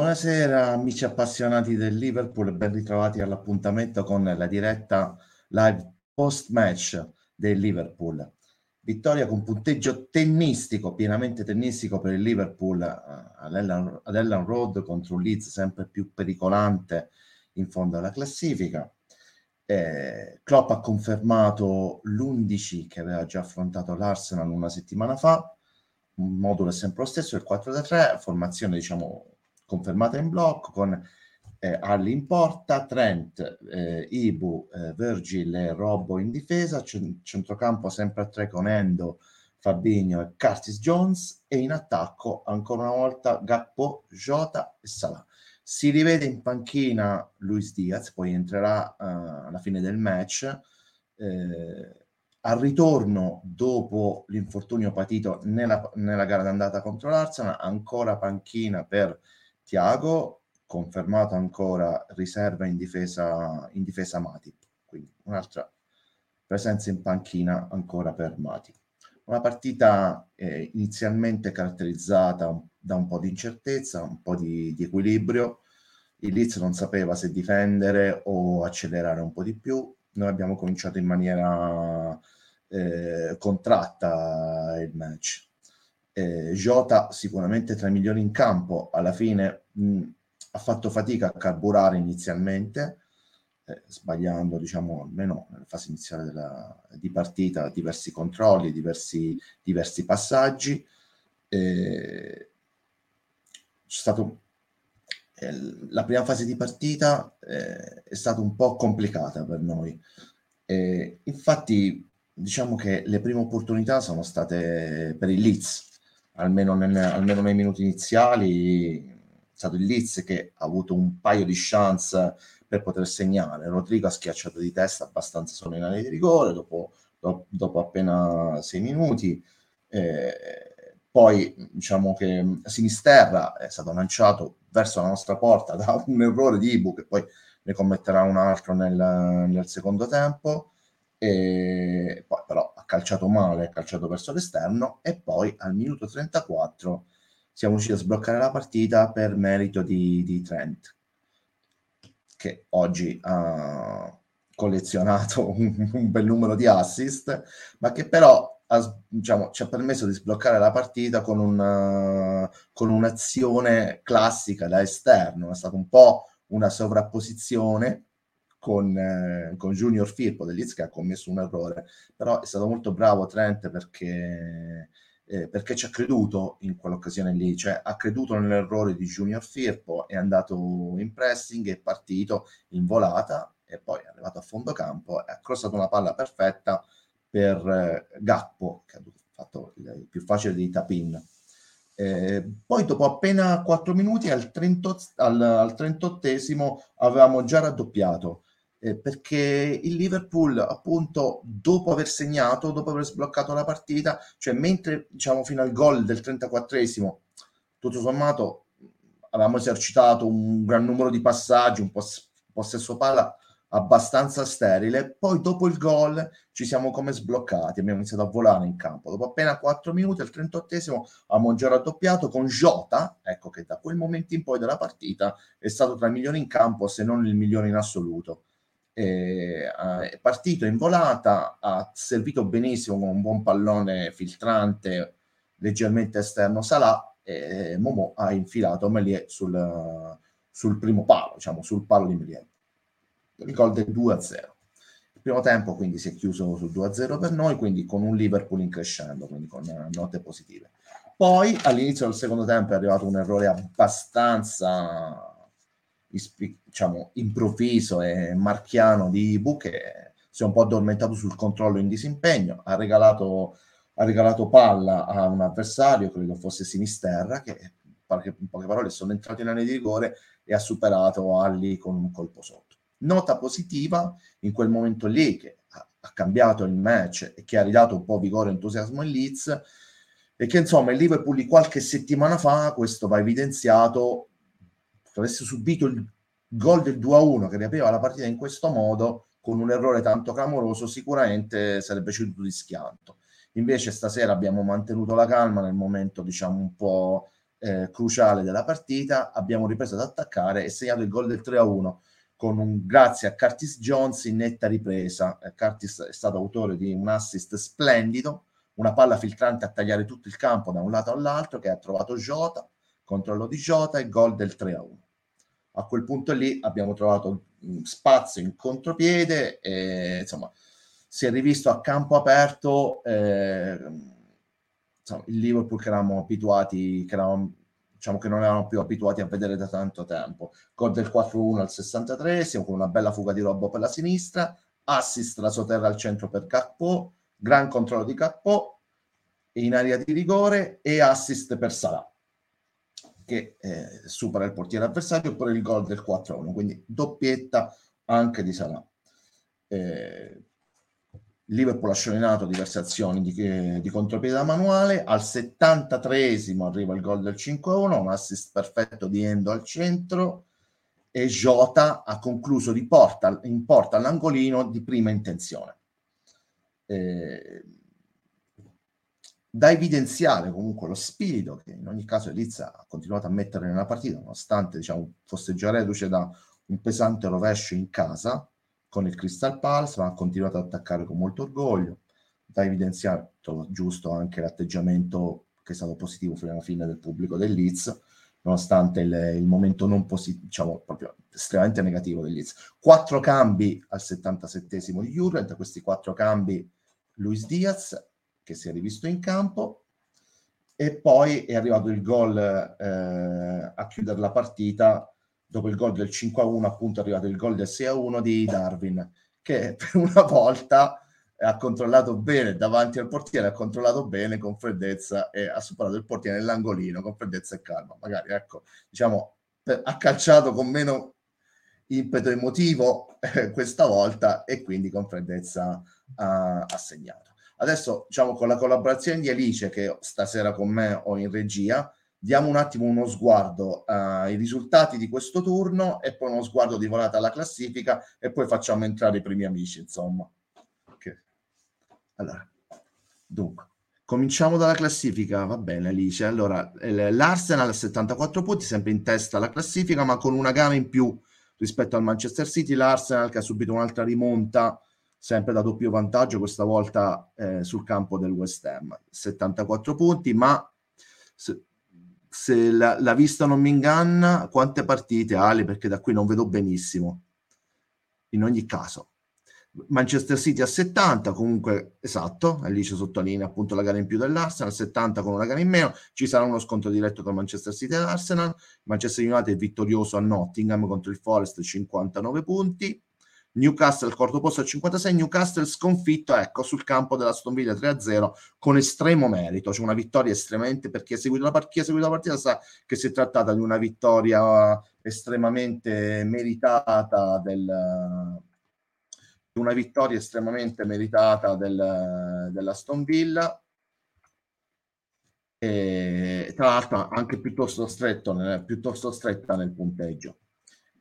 Buonasera amici appassionati del Liverpool e ben ritrovati all'appuntamento con la diretta live post match del Liverpool. Vittoria con punteggio tennistico, pienamente tennistico per il Liverpool eh, ad Ellen, ad Ellen Road contro un Leeds sempre più pericolante in fondo alla classifica. Eh, Klopp ha confermato l'11 che aveva già affrontato l'Arsenal una settimana fa, il modulo è sempre lo stesso, il 4-3, formazione diciamo confermata in blocco con eh, Ali in porta, Trent, eh, Ibu, eh, Virgil e Robbo in difesa, c- centrocampo sempre a tre con Endo, Fabinho e Curtis Jones e in attacco ancora una volta Gappo, Jota e Salah. Si rivede in panchina Luis Diaz, poi entrerà uh, alla fine del match. Eh, al ritorno, dopo l'infortunio patito nella, nella gara d'andata contro l'Arsenal, ancora panchina per Tiago, confermato ancora riserva in difesa, in difesa Matip, quindi un'altra presenza in panchina ancora per Matip. Una partita eh, inizialmente caratterizzata da un po' di incertezza, un po' di, di equilibrio. Il Leeds non sapeva se difendere o accelerare un po' di più. Noi abbiamo cominciato in maniera eh, contratta il match eh, Jota sicuramente tra i migliori in campo, alla fine mh, ha fatto fatica a carburare inizialmente, eh, sbagliando diciamo almeno nella fase iniziale della, di partita diversi controlli, diversi, diversi passaggi. Eh, stato eh, la prima fase di partita eh, è stata un po' complicata per noi. Infatti, diciamo che le prime opportunità sono state per il Leeds, almeno, nel, almeno nei minuti iniziali, stato il Leeds che ha avuto un paio di chance per poter segnare. Rodrigo ha schiacciato di testa abbastanza solo in area di rigore dopo, dopo, dopo appena sei minuti. Eh, poi diciamo che Sinisterra è stato lanciato verso la nostra porta da un errore di Ibu che poi ne commetterà un altro nel, nel secondo tempo e poi però ha calciato male, ha calciato verso l'esterno e poi al minuto 34 siamo riusciti a sbloccare la partita per merito di, di Trent che oggi ha collezionato un, un, bel numero di assist ma che però ha, diciamo, ci ha permesso di sbloccare la partita con, una, con un'azione classica da esterno. È stata un po' una sovrapposizione con, eh, con Junior Firpo dell'Iz che ha commesso un errore, però è stato molto bravo Trent perché, eh, perché ci ha creduto in quell'occasione lì, cioè ha creduto nell'errore di Junior Firpo, è andato in pressing, è partito in volata e poi è arrivato a fondo campo ha crossato una palla perfetta per eh, Gappo, che ha fatto il, più facile di Tapin. Eh, poi dopo appena 4 minuti al, 30, al, al 38 avevamo già raddoppiato eh, perché il Liverpool appunto dopo aver segnato, dopo aver sbloccato la partita, cioè mentre diciamo fino al gol del 34esimo, tutto sommato avevamo esercitato un gran numero di passaggi, un possesso palla abbastanza sterile, poi dopo il gol ci siamo come sbloccati, abbiamo iniziato a volare in campo, dopo appena 4 minuti al 38esimo abbiamo già raddoppiato con Jota, ecco che da quel momento in poi della partita è stato tra i migliori in campo se non il migliore in assoluto eh, è partito in volata, ha servito benissimo con un buon pallone filtrante leggermente esterno Salah e Momo ha infilato Melie sul, sul primo palo, diciamo sul palo di Melie. Il gol del 2-0. Il primo tempo quindi si è chiuso sul 2-0 per noi, quindi con un Liverpool in crescendo, quindi con note positive. Poi all'inizio del secondo tempo è arrivato un errore abbastanza diciamo, improvviso e marchiano di Ibu che si è un po' addormentato sul controllo in disimpegno, ha regalato, ha regalato palla a un avversario, credo fosse Sinisterra, che in poche parole sono entrati in area di rigore e ha superato Alli con un colpo sotto. Nota positiva in quel momento lì che ha, cambiato il match e che ha ridato un po' vigore e entusiasmo in Leeds e che insomma il Liverpool di qualche settimana fa, questo va evidenziato, avesse subito il gol del 2-1 che riapriva la partita in questo modo, con un errore tanto clamoroso, sicuramente sarebbe ceduto di schianto. Invece stasera abbiamo mantenuto la calma nel momento, diciamo, un po' eh, cruciale della partita, abbiamo ripreso ad attaccare e segnato il gol del 3-1 con un grazie a Curtis Jones in netta ripresa. Eh, Curtis è stato autore di un assist splendido, una palla filtrante a tagliare tutto il campo da un lato all'altro che ha trovato Jota, controllo di Jota e gol del 3-1. A quel punto lì abbiamo trovato spazio in contropiede e insomma si è rivisto a campo aperto eh, insomma, il Liverpool che eravamo abituati, che eravamo diciamo che non eravamo più abituati a vedere da tanto tempo. Gol del 4-1 al 63 con una bella fuga di Robbo per la sinistra, assist la soterra al centro per Cappo, gran controllo di Cappo in area di rigore e assist per Salah che eh, supera il portiere avversario per il gol del 4-1, quindi doppietta anche di Salah. Eh, Liverpool ha sciolinato diverse azioni di, eh, di contropiede da manuale. Al 73esimo arriva il gol del 5-1, un assist perfetto di Endo al centro e Jota ha concluso di porta, in porta all'angolino di prima intenzione. Eh, da evidenziare comunque lo spirito che in ogni caso Elizza ha continuato a mettere nella partita, nonostante diciamo, fosse già reduce da un pesante rovescio in casa, con il Crystal Palace, ma ha continuato ad attaccare con molto orgoglio. Da evidenziare giusto anche l'atteggiamento che è stato positivo fino alla fine del pubblico del Leeds, nonostante il, il momento non positivo, diciamo proprio estremamente negativo del Leeds. Quattro cambi al 77esimo di Jurgen, tra questi quattro cambi Luis Diaz, che si è rivisto in campo, e poi è arrivato il gol eh, a chiudere la partita dopo il gol del 5-1 appunto è arrivato il gol del 6-1 di Darwin che per una volta ha controllato bene davanti al portiere, ha controllato bene con freddezza e ha superato il portiere nell'angolino con freddezza e calma. Magari, ecco, diciamo, ha calciato con meno impeto emotivo eh, questa volta e quindi con freddezza ha, ha segnato. Adesso, diciamo, con la collaborazione di Alice che stasera con me ho in regia, diamo un attimo uno sguardo ai risultati di questo turno e poi uno sguardo di volata alla classifica e poi facciamo entrare i primi amici, insomma. Okay. Allora, dunque, cominciamo dalla classifica, va bene Alice. Allora, l'Arsenal ha 74 punti, sempre in testa alla classifica, ma con una gara in più rispetto al Manchester City, l'Arsenal che ha subito un'altra rimonta sempre da doppio vantaggio, questa volta eh, sul campo del West Ham. 74 punti, ma se, se la, la, vista non mi inganna, quante partite Ali? Perché da qui non vedo benissimo. In ogni caso, Manchester City a 70, comunque esatto, Alice sottolinea appunto la gara in più dell'Arsenal, 70 con una gara in meno, ci sarà uno scontro diretto tra Manchester City e l'Arsenal, Manchester United è vittorioso a Nottingham contro il Forest 59 punti, Newcastle quarto posto al 56, Newcastle sconfitto ecco sul campo della Stonvilla 3-0 con estremo merito, cioè una vittoria estremamente per chi ha seguito la, part- ha seguito la partita sa che si è trattata di una vittoria estremamente meritata del una vittoria estremamente meritata del, della Stonvilla e tra l'altro anche piuttosto, stretto, piuttosto stretta nel punteggio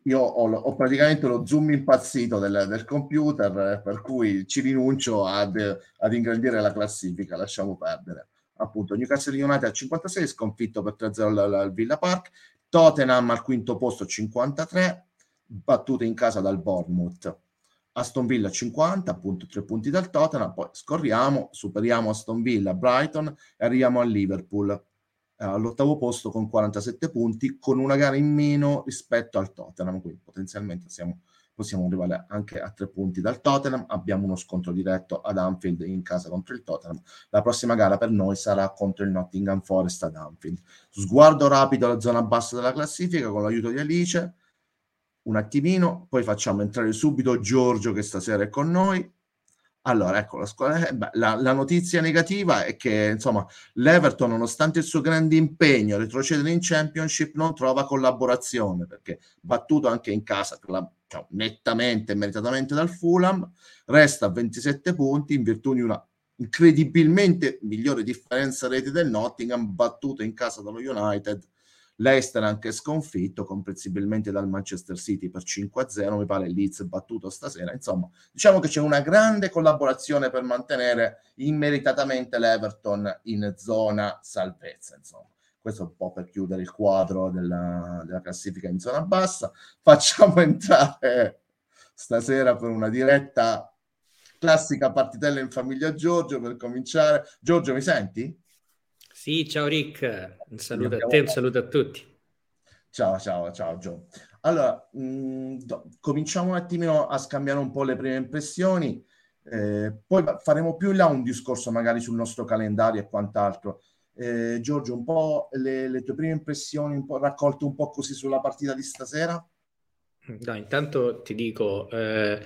io ho, ho, praticamente lo zoom impazzito del, del computer, eh, per cui ci rinuncio ad, ad, ingrandire la classifica, lasciamo perdere. Appunto, Newcastle United al 56, sconfitto per 3-0 al, Villa Park, Tottenham al quinto posto 53, battute in casa dal Bournemouth. Aston Villa 50, appunto 3 punti dal Tottenham, poi scorriamo, superiamo Aston Villa, Brighton e arriviamo al Liverpool all'ottavo posto con 47 punti, con una gara in meno rispetto al Tottenham, quindi potenzialmente siamo, possiamo arrivare anche a tre punti dal Tottenham. Abbiamo uno scontro diretto ad Anfield in casa contro il Tottenham. La prossima gara per noi sarà contro il Nottingham Forest ad Anfield. Sguardo rapido alla zona bassa della classifica con l'aiuto di Alice. Un attimino, poi facciamo entrare subito Giorgio che stasera è con noi allora, ecco, la, scuola, eh, la, la, notizia negativa è che insomma, l'Everton, nonostante il suo grande impegno a retrocedere in Championship, non trova collaborazione perché battuto anche in casa cioè, nettamente e meritatamente dal Fulham, resta a 27 punti in virtù di una incredibilmente migliore differenza rete del Nottingham, battuto in casa dallo United Leicester anche sconfitto comprensibilmente dal Manchester City per 5-0, mi pare Leeds battuto stasera, insomma diciamo che c'è una grande collaborazione per mantenere immeritatamente l'Everton in zona salvezza, insomma. questo un po' per chiudere il quadro della, della classifica in zona bassa. Facciamo entrare stasera per una diretta classica partitella in famiglia Giorgio per cominciare. Giorgio, mi senti? Sì, ciao Rick, un saluto a te, un saluto a tutti. Ciao, ciao, ciao Gio. Allora, mh, mm, do, cominciamo un attimino a scambiare un po' le prime impressioni, eh, poi faremo più in là un discorso magari sul nostro calendario e quant'altro. Eh, Giorgio, un po' le, le, tue prime impressioni, un po' raccolte un po' così sulla partita di stasera? No, intanto ti dico, eh,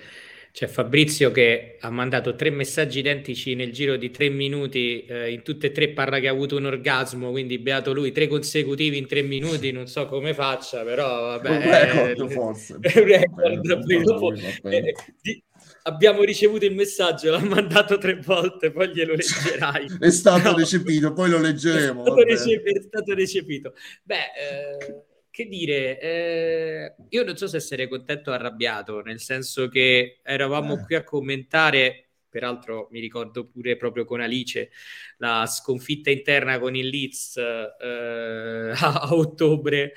c'è Fabrizio che ha mandato tre messaggi identici nel giro di tre minuti, eh, in tutte e tre parla che ha avuto un orgasmo, quindi beato lui, tre consecutivi in tre minuti, non so come faccia, però vabbè... Un record eh, forse. Un record, poi dopo, abbiamo ricevuto il messaggio, l'ha mandato tre volte, poi glielo leggerai. è stato no. recepito, poi lo leggeremo. È stato, recepito, è stato recepito. Beh... Eh che dire, eh, io non so se essere contento o arrabbiato, nel senso che eravamo eh. qui a commentare, peraltro mi ricordo pure proprio con Alice, la sconfitta interna con il Leeds eh, a, ottobre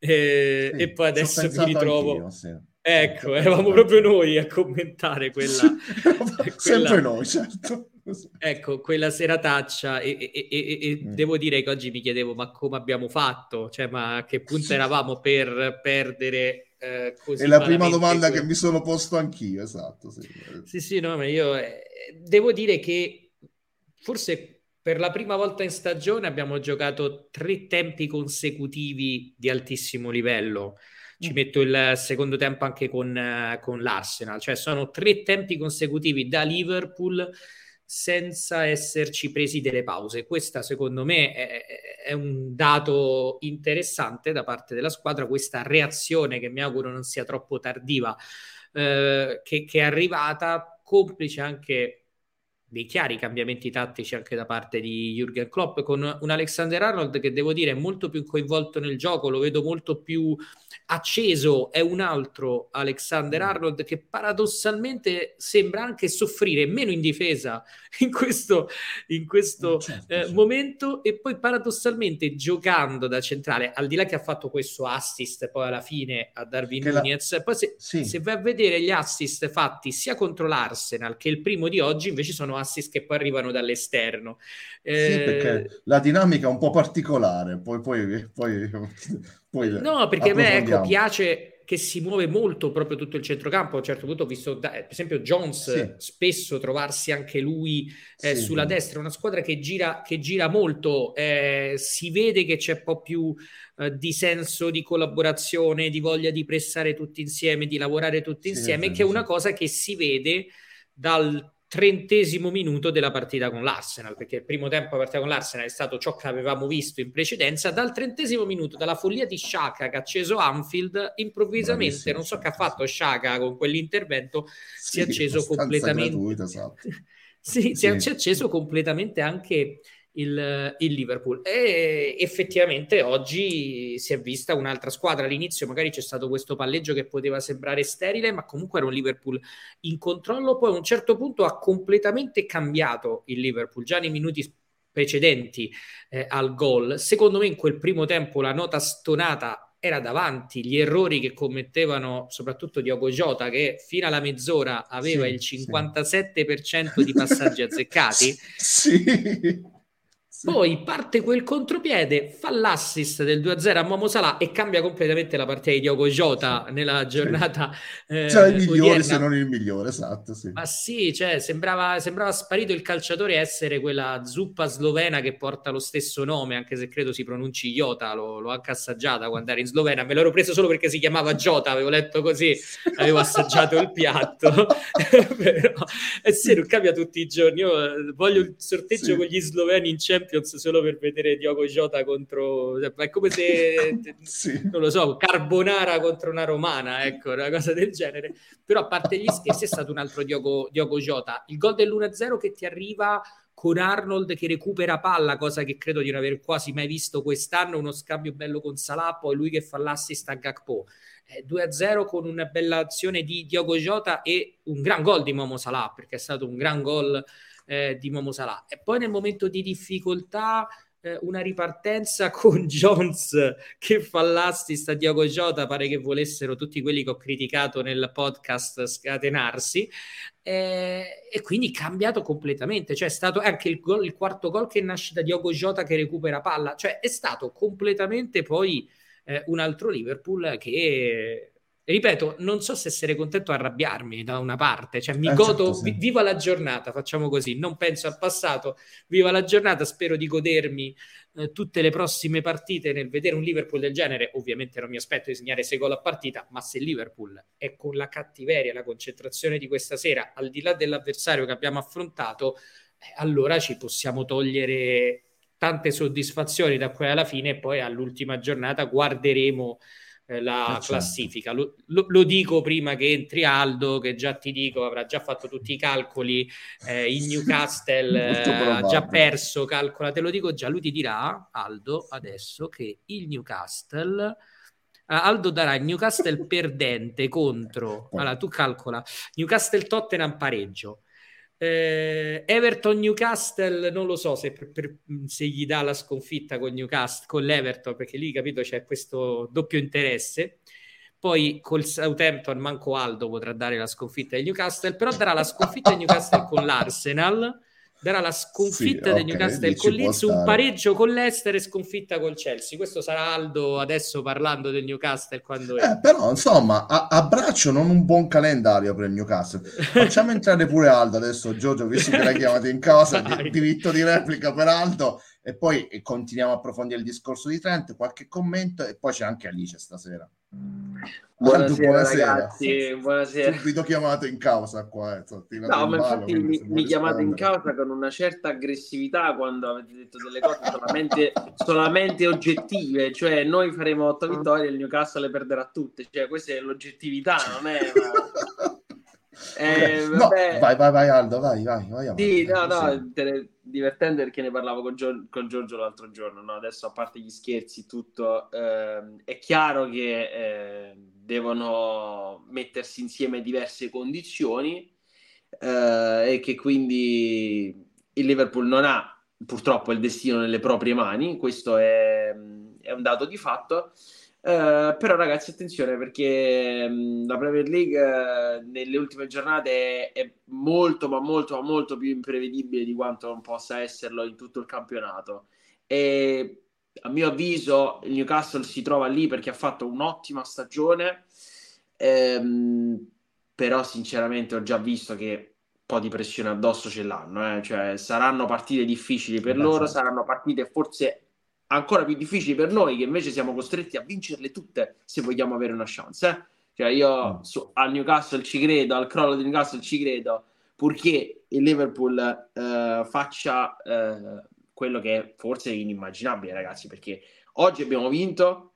eh, sì, e poi adesso mi ritrovo... Sì. Ecco, eravamo proprio noi a commentare quella... quella... Sempre noi, certo. Ecco, quella serataccia e, e, e, e mm. devo dire che oggi mi chiedevo ma come abbiamo fatto? Cioè, ma a che punto eravamo per perdere eh, così? È la prima domanda que... che mi sono posto anch'io, esatto. Sì, sì, sì no, ma io eh, devo dire che forse per la prima volta in stagione abbiamo giocato tre tempi consecutivi di altissimo livello ci mm. metto il secondo tempo anche con, uh, con l'Arsenal, cioè sono tre tempi consecutivi da Liverpool senza esserci presi delle pause. Questa secondo me è, è, un dato interessante da parte della squadra, questa reazione che mi auguro non sia troppo tardiva, eh, che, che è arrivata complice anche dei chiari cambiamenti tattici anche da parte di Jürgen Klopp con un Alexander Arnold che devo dire è molto più coinvolto nel gioco, lo vedo molto più acceso, è un altro Alexander mm. Arnold che paradossalmente sembra anche soffrire meno in difesa in questo, in questo certo, eh, certo. momento e poi paradossalmente giocando da centrale, al di là che ha fatto questo assist poi alla fine a Darwin Nunez, la... poi se, sì. se vai a vedere gli assist fatti sia contro l'Arsenal che il primo di oggi invece sono assist che poi arrivano dall'esterno. Eh... Sì, perché la dinamica è un po' particolare, poi, poi, poi, poi No, perché a me ecco, piace che si muove molto proprio tutto il centrocampo. A un certo punto ho visto, per esempio, Jones sì. spesso trovarsi anche lui eh, sì. sulla destra, una squadra che gira, che gira molto, eh, si vede che c'è un po' più eh, di senso di collaborazione, di voglia di pressare tutti insieme, di lavorare tutti sì, insieme, che è una cosa che si vede dal trentesimo minuto della partita con l'Arsenal, perché il primo tempo della partita con l'Arsenal è stato ciò che avevamo visto in precedenza, dal trentesimo minuto, dalla follia di Sciacca che ha acceso Anfield, improvvisamente, Bravissimo, non so che ha fatto Sciacca con quell'intervento, sì, si è acceso completamente... Gratuito, esatto. sì, sì. Si, è, si è acceso completamente anche il, il, Liverpool. E effettivamente oggi si è vista un'altra squadra. All'inizio magari c'è stato questo palleggio che poteva sembrare sterile, ma comunque era un Liverpool in controllo. Poi a un certo punto ha completamente cambiato il Liverpool, già nei minuti precedenti eh, al gol. Secondo me in quel primo tempo la nota stonata era davanti, gli errori che commettevano soprattutto Diogo Jota che fino alla mezz'ora aveva sì, il 57% sì. di passaggi azzeccati. sì. Poi parte quel contropiede, fa l'assist del 2-0 a Momo Salah e cambia completamente la partita di Diogo Jota sì, nella giornata. Sì. Eh, cioè il migliore odierna. se non il migliore, esatto. Sì. Ma sì, cioè, sembrava, sembrava sparito il calciatore essere quella zuppa slovena che porta lo stesso nome, anche se credo si pronunci Jota, l'ho, l'ho anche assaggiata quando ero in Slovenia, me l'ero preso solo perché si chiamava Jota, avevo letto così, avevo assaggiato il piatto. Però è serio, cambia tutti i giorni. Io eh, voglio il sorteggio con gli sloveni in Champions Champions solo per vedere Diogo Jota contro... È come se, sì. non lo so, Carbonara contro una romana, ecco, una cosa del genere. Però a parte gli scherzi è stato un altro Diogo, Diogo Jota. Il gol dell'1-0 che ti arriva con Arnold che recupera palla, cosa che credo di non aver quasi mai visto quest'anno, uno scambio bello con Salah, poi lui che fa l'assist a Gakpo. Eh, 2-0 con una bella azione di Diogo Jota e un gran gol di Momo Salah, perché è stato un gran gol eh, di Momo Salah. E poi nel momento di difficoltà eh, una ripartenza con Jones che fa l'assist a Diogo Jota, pare che volessero tutti quelli che ho criticato nel podcast scatenarsi eh, e quindi cambiato completamente, cioè è stato anche il, gol, il quarto gol che nasce da Diogo Jota che recupera palla, cioè è stato completamente poi eh, un altro Liverpool che ripeto, non so se essere contento o arrabbiarmi da una parte, cioè mi eh, godo, certo, sì. viva la giornata, facciamo così, non penso al passato, viva la giornata, spero di godermi eh, tutte le prossime partite nel vedere un Liverpool del genere, ovviamente non mi aspetto di segnare 6 gol a partita, ma se Liverpool è con la cattiveria, la concentrazione di questa sera, al di là dell'avversario che abbiamo affrontato, eh, allora ci possiamo togliere tante soddisfazioni da qui alla fine e poi all'ultima giornata guarderemo la eh, certo. classifica. Lo, lo, lo, dico prima che entri Aldo, che già ti dico avrà già fatto tutti i calcoli. Eh, il Newcastle eh, ha già perso, calcola, te lo dico già. Lui ti dirà, Aldo, adesso che il Newcastle. Aldo darà il Newcastle perdente contro. Allora, tu calcola Newcastle Tottenham pareggio. Eh, Everton Newcastle non lo so se, per, per, se, gli dà la sconfitta con Newcastle con l'Everton perché lì capito c'è questo doppio interesse. Poi col Southampton manco Aldo potrà dare la sconfitta di Newcastle però darà la sconfitta di Newcastle con l'Arsenal darà la sconfitta sì, del okay, Newcastle con Leeds, un pareggio con l'Ester e sconfitta col Chelsea. Questo sarà Aldo adesso parlando del Newcastle quando eh, però insomma a, a, braccio non un buon calendario per il Newcastle. Facciamo entrare pure Aldo adesso Giorgio, visto che l'hai chiamato in casa, di, diritto di replica per Aldo e poi continuiamo a approfondire il discorso di Trent, qualche commento e poi c'è anche Alice stasera. Buonasera, buonasera, ragazzi, buonasera. Subito chiamato in causa qua. Eh, no, ma infatti mi, mi chiamate in causa con una certa aggressività quando avete detto delle cose solamente, solamente oggettive, cioè noi faremo otto vittorie e il Newcastle le perderà tutte, cioè questa è l'oggettività, non è... Eh, no, vai, vai, vai Aldo, vai, vai, vai avanti, Sì, no, no, te, divertente perché ne parlavo con, Gio- con Giorgio l'altro giorno, no? adesso a parte gli scherzi tutto, eh, è chiaro che eh, devono mettersi insieme diverse condizioni eh, e che quindi il Liverpool non ha purtroppo il destino nelle proprie mani, questo è, è un dato di fatto. Uh, però ragazzi attenzione perché um, la Premier League uh, nelle ultime giornate è, è, molto ma molto ma molto più imprevedibile di quanto non possa esserlo in tutto il campionato. E a mio avviso il Newcastle si trova lì perché ha fatto un'ottima stagione. Um, però sinceramente ho già visto che un po' di pressione addosso ce l'hanno eh? cioè saranno partite difficili per Beh, loro saranno partite forse ancora più difficili per noi che invece siamo costretti a vincerle tutte se vogliamo avere una chance. Eh? Cioè io mm. su, al Newcastle ci credo, al crollo del Newcastle ci credo, purché il Liverpool eh, faccia eh, quello che è forse inimmaginabile ragazzi, perché oggi abbiamo vinto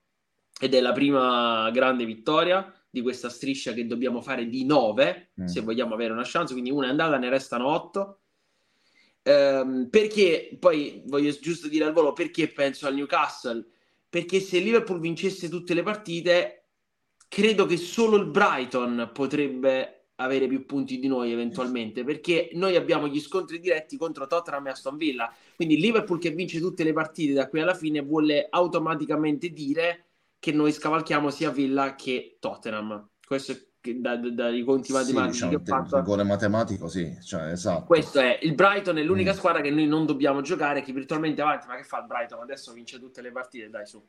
ed è la prima grande vittoria di questa striscia che dobbiamo fare di 9 mm. se vogliamo avere una chance, quindi una è andata, ne restano 8 Ehm, perché, poi voglio giusto dire al volo, perché penso al Newcastle? Perché se Liverpool vincesse tutte le partite, credo che solo il Brighton potrebbe avere più punti di noi eventualmente, perché noi abbiamo gli scontri diretti contro Tottenham e Aston Villa. Quindi Liverpool che vince tutte le partite da qui alla fine vuole automaticamente dire che noi scavalchiamo sia Villa che Tottenham. Questo è dai da, conti matematici sì, diciamo, che ho fatto. rigore matematico, sì, cioè, esatto. Questo è il Brighton è l'unica mm. squadra che noi non dobbiamo giocare, che virtualmente avanti, ma che fa il Brighton? Adesso vince tutte le partite, dai su.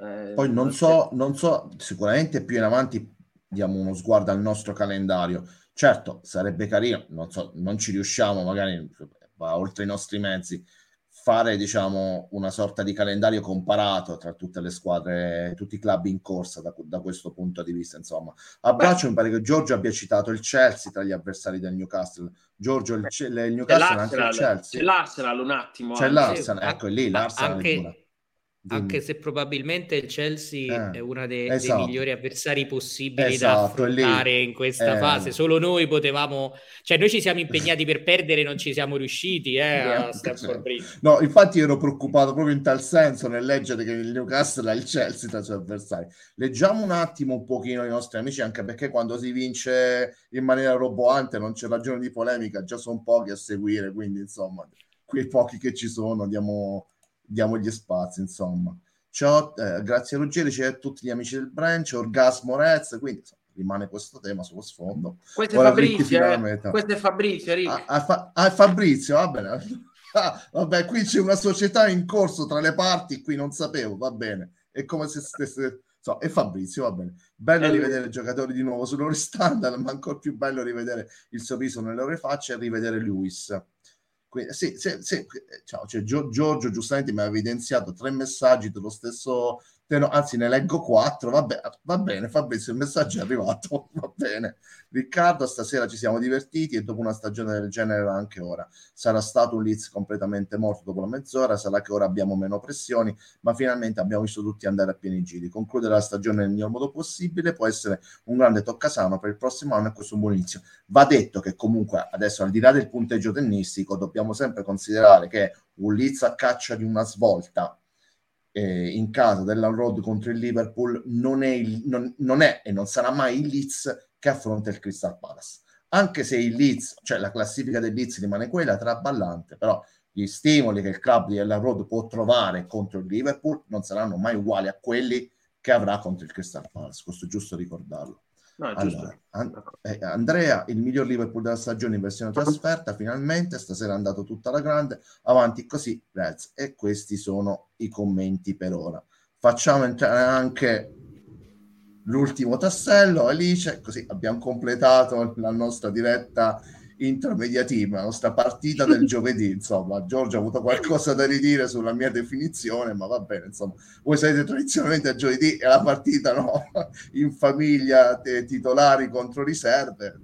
Eh, Poi non so, non so, sicuramente più in avanti diamo uno sguardo al nostro calendario. Certo, sarebbe carino, non so, non ci riusciamo, magari va oltre i nostri mezzi, fare diciamo una sorta di calendario comparato tra tutte le squadre, tutti i club in corsa da, da questo punto di vista. Insomma, a braccio mi pare che Giorgio abbia citato il Chelsea tra gli avversari del Newcastle. Giorgio, il, il Newcastle anche il Chelsea. C'è l'Arsenal un attimo. C'è l'Arsenal, ecco lì l'Arsenal. Anche, anche se probabilmente il Chelsea eh, è uno de- esatto. dei migliori avversari possibili esatto, da affrontare lì. in questa eh. fase. Solo noi potevamo, cioè noi ci siamo impegnati per perdere non ci siamo riusciti eh, a Stamford Bridge. No, infatti ero preoccupato proprio in tal senso nel leggere che il Newcastle ha il Chelsea tra i suoi avversari. Leggiamo un attimo un pochino i nostri amici, anche perché quando si vince in maniera roboante non c'è ragione di polemica, già sono pochi a seguire, quindi insomma, quei pochi che ci sono diamo diamo gli spazi, insomma. Ciao, eh, grazie a Ruggeri, c'è a tutti gli amici del branch, Orgasmo Rez, quindi insomma, rimane questo tema sullo sfondo. Questo è Fabrizio, eh? questo è Fabrizio, Rick. Ah, ah, ah, Fabrizio, va bene. Ah, vabbè, qui c'è una società in corso tra le parti, qui non sapevo, va bene. È come se stesse... So, e Fabrizio, va bene. Bello rivedere i giocatori di nuovo loro standard, ma ancora più bello rivedere il sorriso nelle loro facce e rivedere Lewis. Sì, sì, sì, ciao, cioè, Giorgio giustamente mi ha evidenziato tre messaggi dello stesso no, anzi ne leggo quattro, vabbè, va bene Fabrizio, il messaggio è arrivato, va bene. Riccardo, stasera ci siamo divertiti e dopo una stagione del genere anche ora. Sarà stato un Leeds completamente morto dopo la mezz'ora, sarà che ora abbiamo meno pressioni, ma finalmente abbiamo visto tutti andare a pieni giri. Concludere la stagione nel miglior modo possibile può essere un grande toccasano per il prossimo anno e questo è un buon inizio. Va detto che comunque adesso al di là del punteggio tennistico dobbiamo sempre considerare che un Leeds a caccia di una svolta eh, in casa Road contro il Liverpool non è, il, non, non è, e non sarà mai il Leeds che affronta il Crystal Palace. Anche se il Leeds, cioè la classifica del Leeds rimane quella traballante, però gli stimoli che il club di Ellen Road può trovare contro il Liverpool non saranno mai uguali a quelli che avrà contro il Crystal Palace. Questo è giusto ricordarlo. No, allora, an- eh, Andrea, il miglior Liverpool della stagione in versione trasferta, finalmente, stasera è andato tutta la grande, avanti così, Reds. E questi sono i commenti per ora. Facciamo entrare anche l'ultimo tassello, Alice, così abbiamo completato la nostra diretta intermedia team, la nostra partita del giovedì. Insomma, Giorgio ha avuto qualcosa da ridire sulla mia definizione, ma va bene. Insomma, voi sapete tradizionalmente a giovedì è la partita no? in famiglia, te, titolari contro riserve.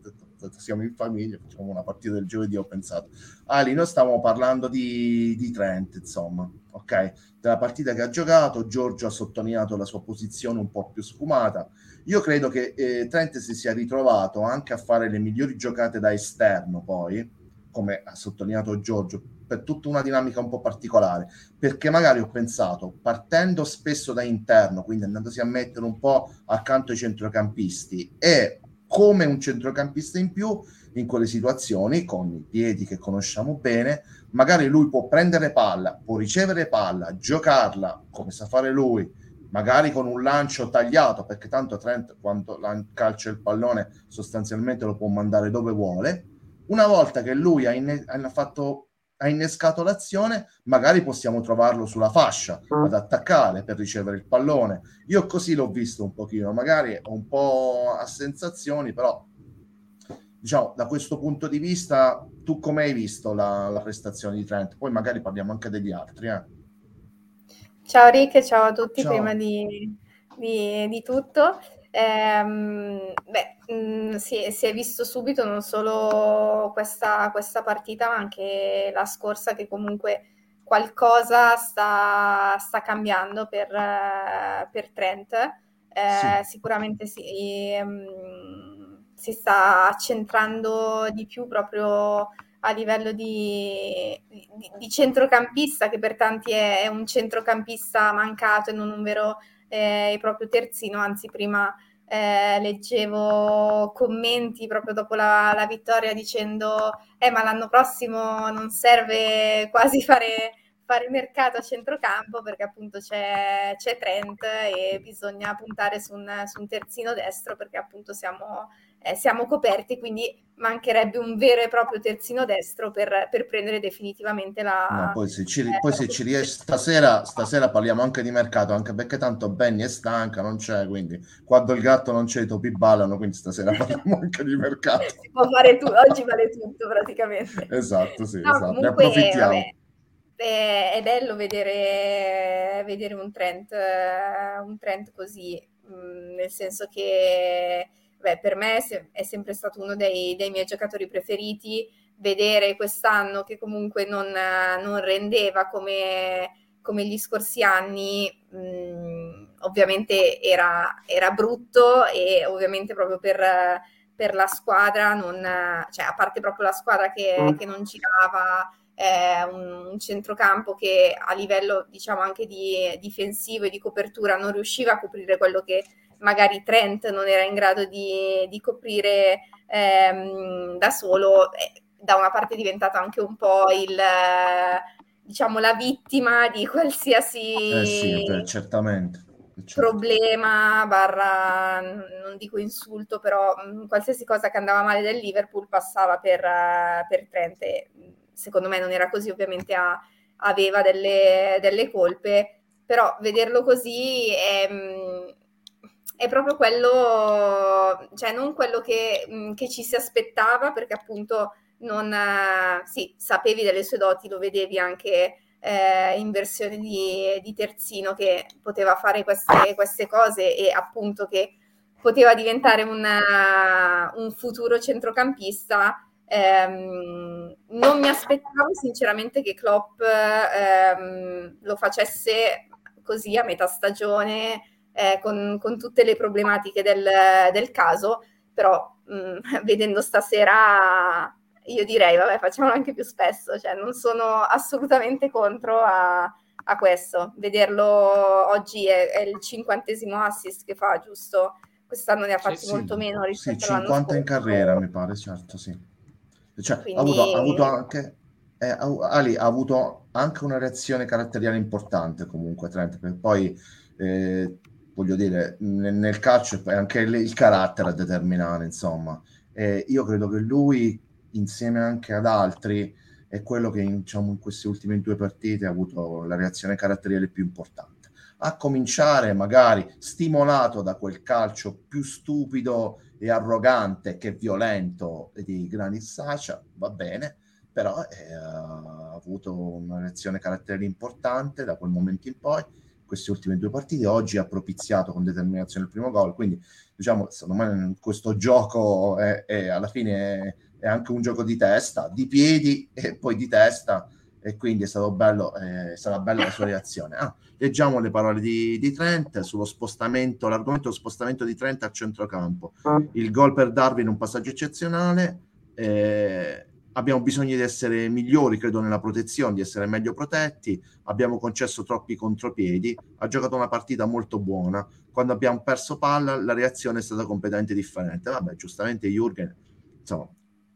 Siamo in famiglia, facciamo una partita del giovedì. Ho pensato, Ali, noi stavamo parlando di, di Trent, insomma, ok? Della partita che ha giocato. Giorgio ha sottolineato la sua posizione un po' più sfumata io credo che eh, Trent si sia ritrovato anche a fare le migliori giocate da esterno, poi, come ha sottolineato Giorgio, per tutta una dinamica un po' particolare, perché magari ho pensato, partendo spesso da interno, quindi andandosi a mettere un po' accanto ai centrocampisti e come un centrocampista in più in quelle situazioni, con i piedi che conosciamo bene, magari lui può prendere palla, può ricevere palla, giocarla come sa fare lui, magari con un lancio tagliato, perché tanto Trent quando calcia il pallone sostanzialmente lo può mandare dove vuole. Una volta che lui ha, inne- ha, fatto, ha innescato l'azione, magari possiamo trovarlo sulla fascia ad attaccare per ricevere il pallone. Io così l'ho visto un pochino, magari un po' a sensazioni, però diciamo da questo punto di vista, tu come hai visto la, la prestazione di Trent? Poi magari parliamo anche degli altri. Eh? Ciao Rick, ciao a tutti ciao. prima di, di, di tutto. Eh, beh, mh, si, si, è visto subito non solo questa, questa, partita, ma anche la scorsa che comunque qualcosa sta, sta cambiando per, per Trent. Eh, sì. Sicuramente si, mh, si sta accentrando di più proprio a livello di, di, di, centrocampista, che per tanti è, è, un centrocampista mancato e non un vero eh, e proprio terzino, anzi prima eh, leggevo commenti proprio dopo la, la, vittoria dicendo eh ma l'anno prossimo non serve quasi fare, fare mercato a centrocampo perché appunto c'è, c'è Trent e bisogna puntare su un, su un terzino destro perché appunto siamo eh, siamo coperti, quindi mancherebbe un vero e proprio terzino destro per, per prendere definitivamente la... No, poi se ci, eh, poi se ci riesce stasera, stasera parliamo anche di mercato, anche perché tanto Benny è stanca, non c'è, quindi quando il gatto non c'è i topi ballano, quindi stasera parliamo anche di mercato. Si può fare tu, oggi vale tutto praticamente. Esatto, sì, no, esatto. Comunque, ne approfittiamo. Vabbè, è, è, bello vedere, vedere un trend, un trend così, mm, nel senso che beh, per me è sempre stato uno dei, dei, miei giocatori preferiti. Vedere quest'anno che comunque non, non rendeva come, come, gli scorsi anni, mh, mm, ovviamente era, era, brutto e ovviamente proprio per, per la squadra, non, cioè, a parte proprio la squadra che, mm. che non girava, eh, un, un, centrocampo che a livello diciamo anche di difensivo e di copertura non riusciva a coprire quello che magari Trent non era in grado di, di coprire ehm, da solo, eh, da una parte è diventato anche un po' il, diciamo, la vittima di qualsiasi eh sì, beh, certamente. Certo. problema, barra, non dico insulto, però mh, qualsiasi cosa che andava male del Liverpool passava per, uh, per Trent. E, secondo me non era così, ovviamente ha, aveva delle, delle, colpe, però vederlo così è, mh, è proprio quello, cioè non quello che, mh, che ci si aspettava, perché appunto non, uh, sì, sapevi delle sue doti, lo vedevi anche eh, in versione di, di, terzino che poteva fare queste, queste, cose e appunto che poteva diventare una, un futuro centrocampista. Ehm, non mi aspettavo sinceramente che Klopp ehm, lo facesse così a metà stagione eh, con, con, tutte le problematiche del, del caso, però mh, mm, vedendo stasera io direi, vabbè, facciamolo anche più spesso, cioè non sono assolutamente contro a, a questo. Vederlo oggi è, è, il cinquantesimo assist che fa, giusto? Quest'anno ne ha fatti sì, molto sì. meno rispetto sì, 50 in carriera, mi pare, certo, sì. Cioè, Quindi... ha, avuto, ha avuto anche... Eh, Ali ha avuto anche una reazione caratteriale importante comunque Trent, perché poi eh, voglio dire, nel, calcio è anche il, carattere a determinare, insomma. Eh, io credo che lui insieme anche ad altri, è quello che diciamo, in queste ultime due partite ha avuto la reazione caratteriale più importante. A cominciare magari stimolato da quel calcio più stupido e arrogante che violento di Granit Sacha, va bene, però eh, ha avuto una reazione caratteriale importante da quel momento in poi queste ultime due partite. Oggi ha propiziato con determinazione il primo gol, quindi diciamo, secondo me questo gioco è, è alla fine è, è anche un gioco di testa, di piedi e poi di testa e quindi è stato bello, eh, è stata bella la sua reazione. Ah, leggiamo le parole di, di, Trent sullo spostamento, l'argomento dello spostamento di Trent a centrocampo. Il gol per Darwin, un passaggio eccezionale. Eh, abbiamo bisogno di essere migliori, credo, nella protezione, di essere meglio protetti. Abbiamo concesso troppi contropiedi. Ha giocato una partita molto buona. Quando abbiamo perso palla, la reazione è stata completamente differente. Vabbè, giustamente Jürgen, insomma,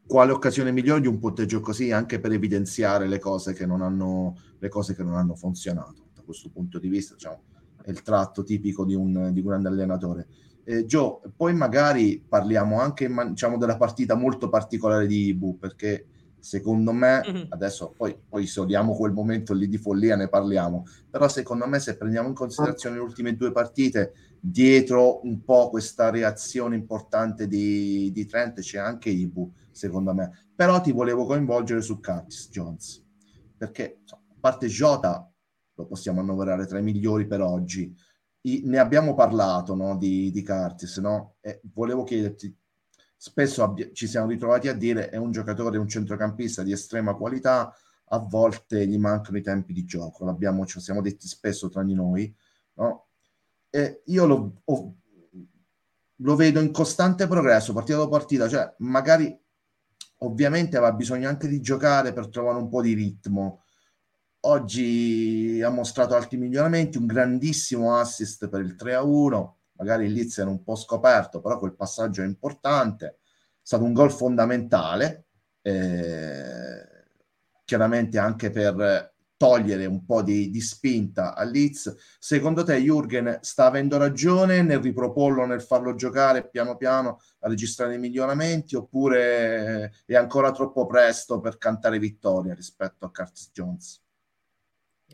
quale occasione migliore di un punteggio così anche per evidenziare le cose che non hanno, che non hanno funzionato da questo punto di vista diciamo, è il tratto tipico di un, di un grande allenatore eh, Gio, poi magari parliamo anche diciamo, della partita molto particolare di Ibu perché secondo me mm-hmm. adesso poi, poi isoliamo quel momento lì di follia ne parliamo però secondo me se prendiamo in considerazione le ultime due partite dietro un po' questa reazione importante di, di Trent c'è anche Ibu secondo me. Però ti volevo coinvolgere su Curtis Jones, perché a parte Jota lo possiamo annoverare tra i migliori per oggi. Ne abbiamo parlato no, di, di Curtis, no? E volevo chiederti, spesso abbi- ci siamo ritrovati a dire è un giocatore, un centrocampista di estrema qualità, a volte gli mancano i tempi di gioco, l'abbiamo, ci siamo detti spesso tra di noi, no? E io lo, ho, lo vedo in costante progresso, partita dopo partita, cioè magari ovviamente aveva bisogno anche di giocare per trovare un po' di ritmo. Oggi ha mostrato alti miglioramenti, un grandissimo assist per il 3-1, magari il Leeds era un po' scoperto, però quel passaggio è importante, è stato un gol fondamentale, eh, chiaramente anche per togliere un po' di, di spinta a Leeds. Secondo te Jürgen sta avendo ragione nel riproporlo, nel farlo giocare piano piano a registrare i miglioramenti oppure è ancora troppo presto per cantare vittoria rispetto a Curtis Jones?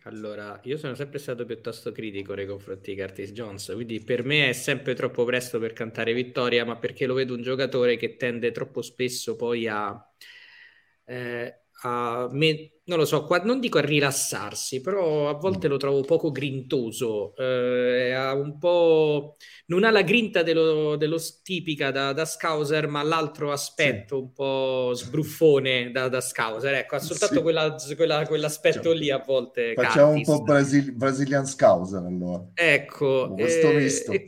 Allora, io sono sempre stato piuttosto critico nei confronti di Curtis Jones, quindi per me è sempre troppo presto per cantare vittoria, ma perché lo vedo un giocatore che tende troppo spesso poi a... Eh, a me, non lo so, qua, non dico a rilassarsi, però a volte lo trovo poco grintoso, eh, ha un po', non ha la grinta dello, dello tipica da, da, Scouser, ma l'altro aspetto sì. un po' sbruffone da, da Scouser, ecco, ha soltanto sì. quella, quella, quell'aspetto cioè, lì a volte. Facciamo Curtis. un po' Brasil, Brazilian Scouser allora. Ecco. Questo eh, visto. E,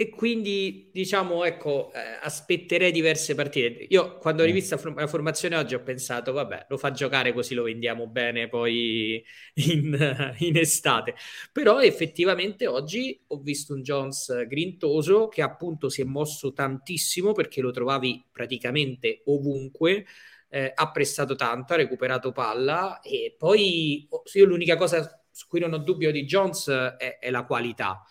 e quindi diciamo ecco eh, aspetterei diverse partite io quando ho mm. rivisto la formazione oggi ho pensato vabbè lo fa giocare così lo vendiamo bene poi in, in, estate però effettivamente oggi ho visto un Jones grintoso che appunto si è mosso tantissimo perché lo trovavi praticamente ovunque eh, ha prestato tanto, ha recuperato palla e poi io l'unica cosa su cui non ho dubbio di Jones è, è la qualità.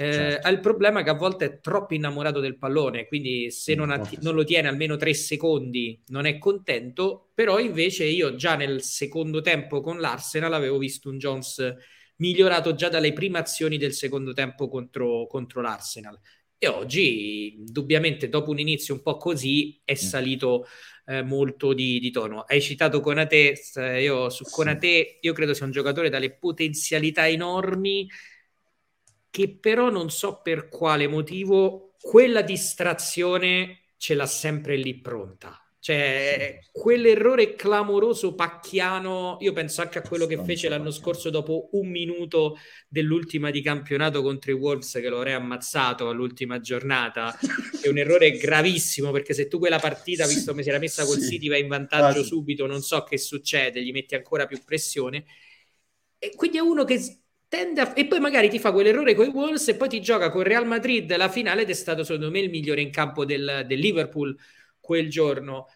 Eh, certo. Ha il problema che a volte è troppo innamorato del pallone, quindi se non, atti- non, lo tiene almeno tre secondi non è contento, però invece io già nel secondo tempo con l'Arsenal avevo visto un Jones migliorato già dalle prime azioni del secondo tempo contro, contro l'Arsenal. E oggi, indubbiamente, dopo un inizio un po' così, è mm. salito eh, molto di, di, tono. Hai citato Conate, io su sì. Conate io credo sia un giocatore dalle potenzialità enormi, che però non so per quale motivo quella distrazione ce l'ha sempre lì pronta. Cioè, sì. quell'errore clamoroso pacchiano, io penso anche a quello che fece l'anno scorso dopo un minuto dell'ultima di campionato contro i Wolves che lo avrei ammazzato all'ultima giornata. È un errore gravissimo perché se tu quella partita, visto come si era messa col sì. City, vai in vantaggio Quasi. subito, non so che succede, gli metti ancora più pressione. E quindi è uno che tende a... E poi magari ti fa quell'errore con i Wolves e poi ti gioca con Real Madrid la finale ed è stato secondo me il migliore in campo del, del Liverpool quel giorno.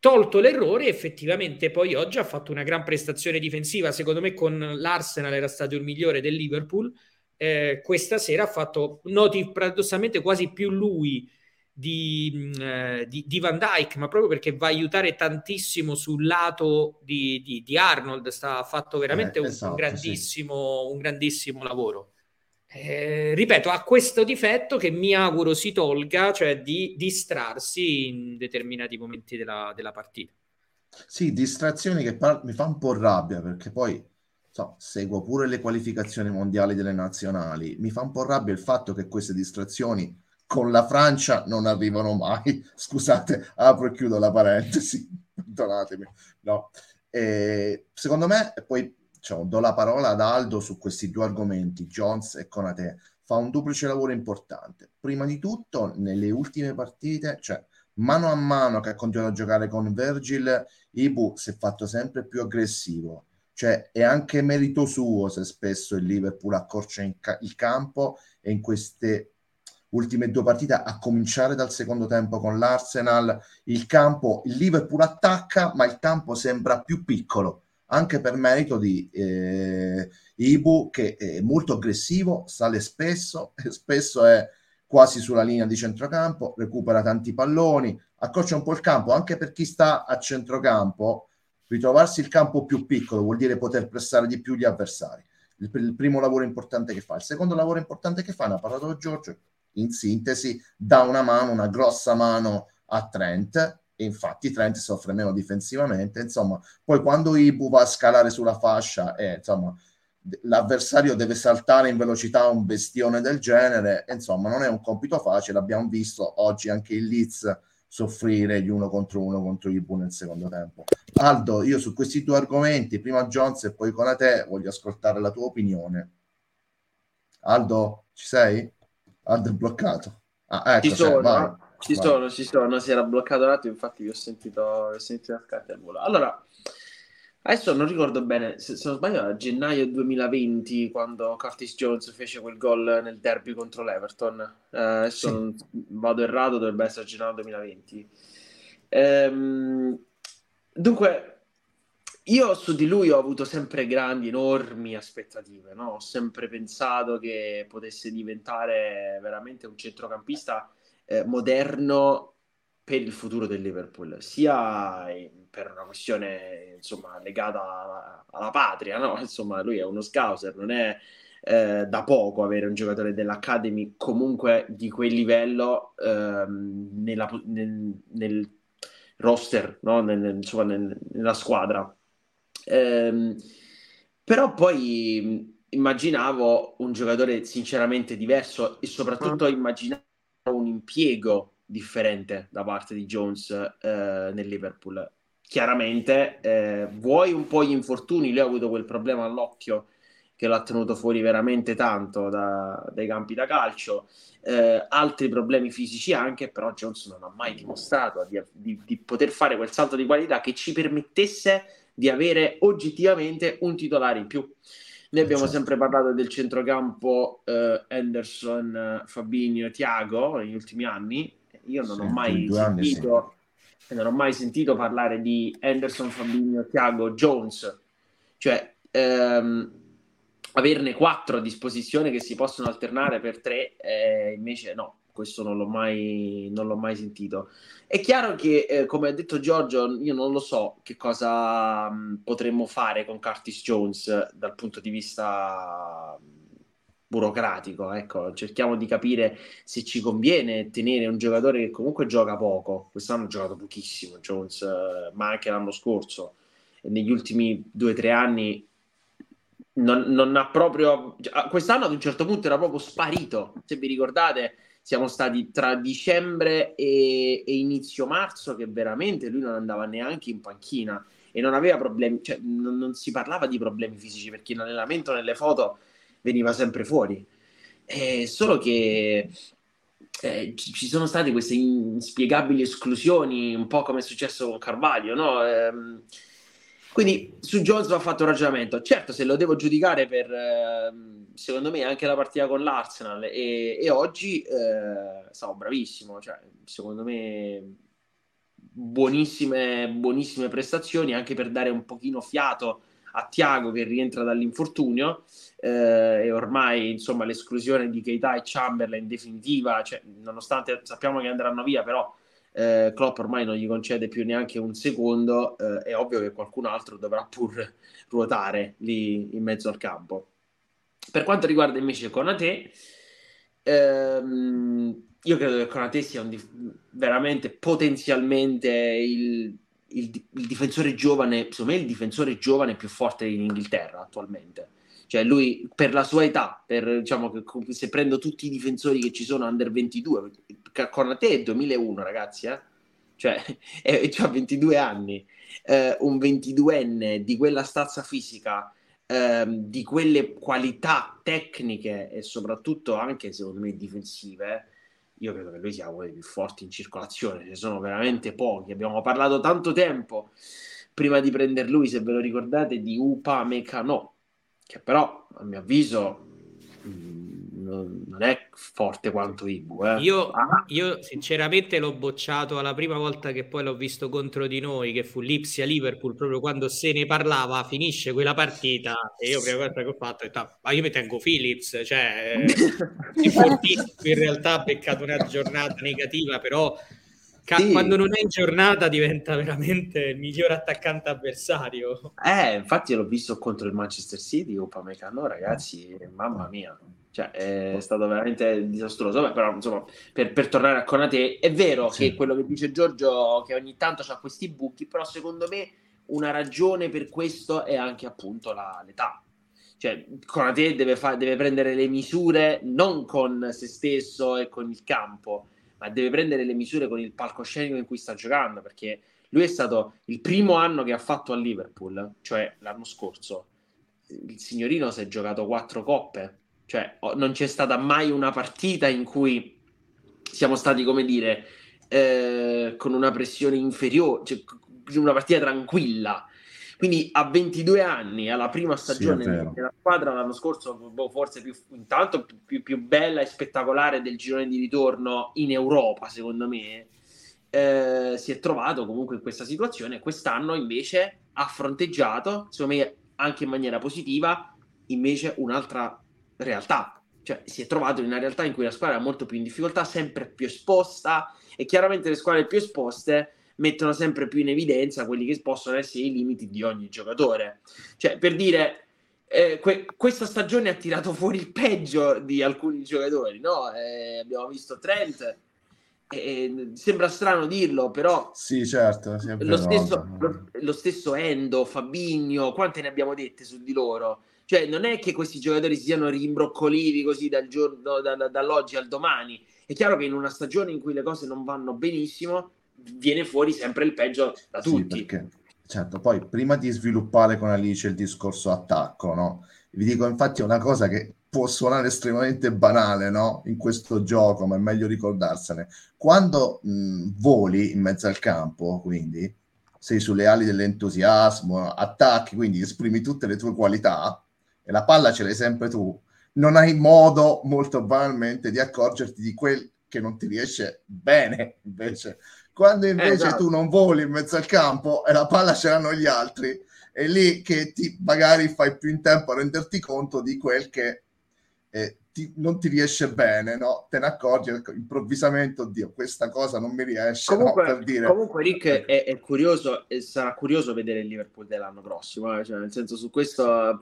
Tolto l'errore, effettivamente poi oggi ha fatto una gran prestazione difensiva. Secondo me con l'Arsenal era stato il migliore del Liverpool. Eh, questa sera ha fatto noti paradossalmente quasi più lui di, mm, eh, di, di, Van Dyke, ma proprio perché va a aiutare tantissimo sul lato di, di, Arnold. Sta, fatto veramente eh, esatto, un, grandissimo, sì. un grandissimo lavoro. Eh, ripeto, ha questo difetto che mi auguro si tolga, cioè di distrarsi in determinati momenti della, della partita. Sì, distrazioni che par- mi fa un po' rabbia perché poi so, seguo pure le qualificazioni mondiali delle nazionali. Mi fa un po' rabbia il fatto che queste distrazioni con la Francia non arrivano mai. Scusate, apro e chiudo la parentesi, perdonatemi. No. Eh, secondo me, poi diciamo, do la parola ad Aldo su questi due argomenti, Jones e Conate. Fa un duplice lavoro importante. Prima di tutto, nelle ultime partite, cioè mano a mano che ha continuato a giocare con Virgil, Ibu si è fatto sempre più aggressivo. Cioè, è anche merito suo se spesso il Liverpool accorcia ca- il campo e in queste ultime due partite, a cominciare dal secondo tempo con l'Arsenal, il campo, il Liverpool attacca, ma il campo sembra più piccolo anche per merito di eh, Ibu che è molto aggressivo, sale spesso, spesso è quasi sulla linea di centrocampo, recupera tanti palloni, accorcia un po' il campo, anche per chi sta a centrocampo, ritrovarsi il campo più piccolo vuol dire poter pressare di più gli avversari. Il, il primo lavoro importante che fa. Il secondo lavoro importante che fa, ne ha parlato Giorgio, in sintesi, dà una mano, una grossa mano a Trent, e infatti Trent soffre meno difensivamente. Insomma, poi quando Ibu va a scalare sulla fascia e insomma l'avversario deve saltare in velocità un bestione del genere, insomma, non è un compito facile. Abbiamo visto oggi anche il Leeds soffrire gli uno contro uno contro Ibu nel secondo tempo. Aldo, io su questi due argomenti, prima Jones e poi con te, voglio ascoltare la tua opinione. Aldo, ci sei? È bloccato. Ah, ecco, ci sono. Vai. Ci Vai. sono, ci sono, si era bloccato un attimo, infatti vi ho sentito, ho sentito la scarpe al volo. Allora, adesso non ricordo bene, se, se non sbaglio a gennaio 2020, quando Curtis Jones fece quel gol nel derby contro l'Everton. Eh, adesso sì. non vado errato, dovrebbe essere gennaio 2020. Ehm, dunque, io su di lui ho avuto sempre grandi, enormi aspettative, no? Ho sempre pensato che potesse diventare veramente un centrocampista eh, moderno per il futuro del Liverpool, sia per una questione insomma, legata alla, alla patria, no? Insomma, lui è uno scouser, non è eh, da poco avere un giocatore dell'Academy comunque di quel livello ehm, nella, nel, nel, roster, no? nel, insomma, nella squadra. Ehm, però poi immaginavo un giocatore sinceramente diverso e soprattutto ah. immaginavo un impiego differente da parte di Jones eh, nel Liverpool. Chiaramente, eh, vuoi un po' gli infortuni, lui ha avuto quel problema all'occhio che l'ha tenuto fuori veramente tanto da, dai campi da calcio, eh, altri problemi fisici anche, però Jones non ha mai dimostrato di, di, di poter fare quel salto di qualità che ci permettesse di avere oggettivamente un titolare in più. Noi abbiamo certo. sempre parlato del centrocampo eh, Anderson, Fabinho, Tiago negli ultimi anni. Io non sì, ho mai sentito, e non ho mai sentito parlare di Anderson, Fabinho, Thiago, Jones, cioè ehm, averne quattro a disposizione che si possono alternare per tre, eh, invece no, questo non l'ho mai, non l'ho mai sentito. È chiaro che, eh, come ha detto Giorgio, io non lo so che cosa mh, potremmo fare con Curtis Jones dal punto di vista burocratico. Ecco, cerchiamo di capire se ci conviene tenere un giocatore che comunque gioca poco. Quest'anno ha giocato pochissimo Jones, eh, ma anche l'anno scorso. E negli ultimi due o tre anni non, non, ha proprio. Cioè, quest'anno ad un certo punto era proprio sparito. Se vi ricordate, siamo stati tra dicembre e, e inizio marzo che veramente lui non andava neanche in panchina e non aveva problemi, cioè non, non si parlava di problemi fisici perché in allenamento nelle foto veniva sempre fuori. Eh, solo che eh, ci sono state queste inspiegabili esclusioni, un po' come è successo con Carvalho, no? Eh, quindi su Jones va fatto un ragionamento. Certo, se lo devo giudicare per, eh, secondo me, anche la partita con l'Arsenal e, e oggi, eh, stavo bravissimo. Cioè, secondo me, buonissime, buonissime prestazioni anche per dare un pochino fiato a Tiago che rientra dall'infortunio eh, e ormai insomma l'esclusione di Keita e Chamberlain definitiva, cioè, nonostante sappiamo che andranno via, però eh, Klopp ormai non gli concede più neanche un secondo, eh, è ovvio che qualcun altro dovrà pur ruotare lì in mezzo al campo. Per quanto riguarda invece Conate, ehm, io credo che Conate sia dif- veramente potenzialmente il il, il, difensore giovane, secondo me il difensore giovane più forte in Inghilterra attualmente. Cioè lui per la sua età, per, diciamo se prendo tutti i difensori che ci sono under 22, Cornate è 2001 ragazzi, eh? cioè ha 22 anni, eh, un 22enne di quella stazza fisica, eh, di quelle qualità tecniche e soprattutto anche secondo me difensive, io credo che lui sia uno dei più forti in circolazione, ce ne sono veramente pochi. Abbiamo parlato tanto tempo prima di prendere lui, se ve lo ricordate, di Upa Mecano, che però a mio avviso non, non è forte quanto Ibu. Eh. Io, ah. io, sinceramente l'ho bocciato alla prima volta che poi l'ho visto contro di noi, che fu l'Ipsia Liverpool, proprio quando se ne parlava, finisce quella partita e io prima volta che ho fatto ho detto, ah, ma io mi tengo Philips, cioè è fortissimo, in realtà ha beccato una giornata negativa, però Ca- sì. quando non è in giornata diventa veramente il miglior attaccante avversario. Eh, infatti l'ho visto contro il Manchester City, Upamecano, ragazzi, mamma mia. Cioè, è stato veramente disastroso. Beh, però, insomma, per, per, tornare a Conate, è vero sì. che quello che dice Giorgio, che ogni tanto ha questi buchi, però secondo me una ragione per questo è anche appunto la, l'età. Cioè, Conate deve, fa- deve prendere le misure non con se stesso e con il campo, ma deve prendere le misure con il palcoscenico in cui sta giocando, perché lui è stato il primo anno che ha fatto a Liverpool, cioè l'anno scorso. Il signorino si è giocato quattro coppe, cioè, non c'è stata mai una partita in cui siamo stati, come dire, eh, con una pressione inferiore, cioè una partita tranquilla. Quindi a 22 anni, alla prima stagione sì, della squadra, l'anno scorso, boh, forse più, intanto più, più, bella e spettacolare del girone di ritorno in Europa, secondo me, eh, si è trovato comunque in questa situazione. Quest'anno invece ha fronteggiato, secondo me anche in maniera positiva, invece un'altra realtà. Cioè, si è trovato in una realtà in cui la squadra è molto più in difficoltà, sempre più esposta, e chiaramente le squadre più esposte mettono sempre più in evidenza quelli che possono essere i limiti di ogni giocatore. Cioè, per dire, eh, que- questa stagione ha tirato fuori il peggio di alcuni giocatori, no? Eh, abbiamo visto Trent, eh, sembra strano dirlo, però sì, certo, lo, stesso, lo, lo, stesso, Endo, Fabigno, quante ne abbiamo dette su di loro? Cioè, non è che questi giocatori siano rimbroccoliti così dal giorno, da, da, dall'oggi al domani. È chiaro che in una stagione in cui le cose non vanno benissimo, viene fuori sempre il peggio da tutti. Sì, perché, certo, poi prima di sviluppare con Alice il discorso attacco, no? Vi dico infatti una cosa che può suonare estremamente banale, no? In questo gioco, ma è meglio ricordarsene. Quando mh, voli in mezzo al campo, quindi sei sulle ali dell'entusiasmo, attacchi, quindi esprimi tutte le tue qualità, e la palla ce l'hai sempre tu, non hai modo molto banalmente di accorgerti di quel che non ti riesce bene invece Quando invece esatto. tu non voli in mezzo al campo e la palla ce l'hanno gli altri, è lì che ti, magari fai più in tempo a renderti conto di quel che eh, ti, non ti riesce bene, no? Te ne accorgi improvvisamente, oddio, questa cosa non mi riesce. Comunque, no? per dire... comunque Rick è, è, curioso e sarà curioso vedere il Liverpool dell'anno prossimo, eh? cioè, nel senso su questo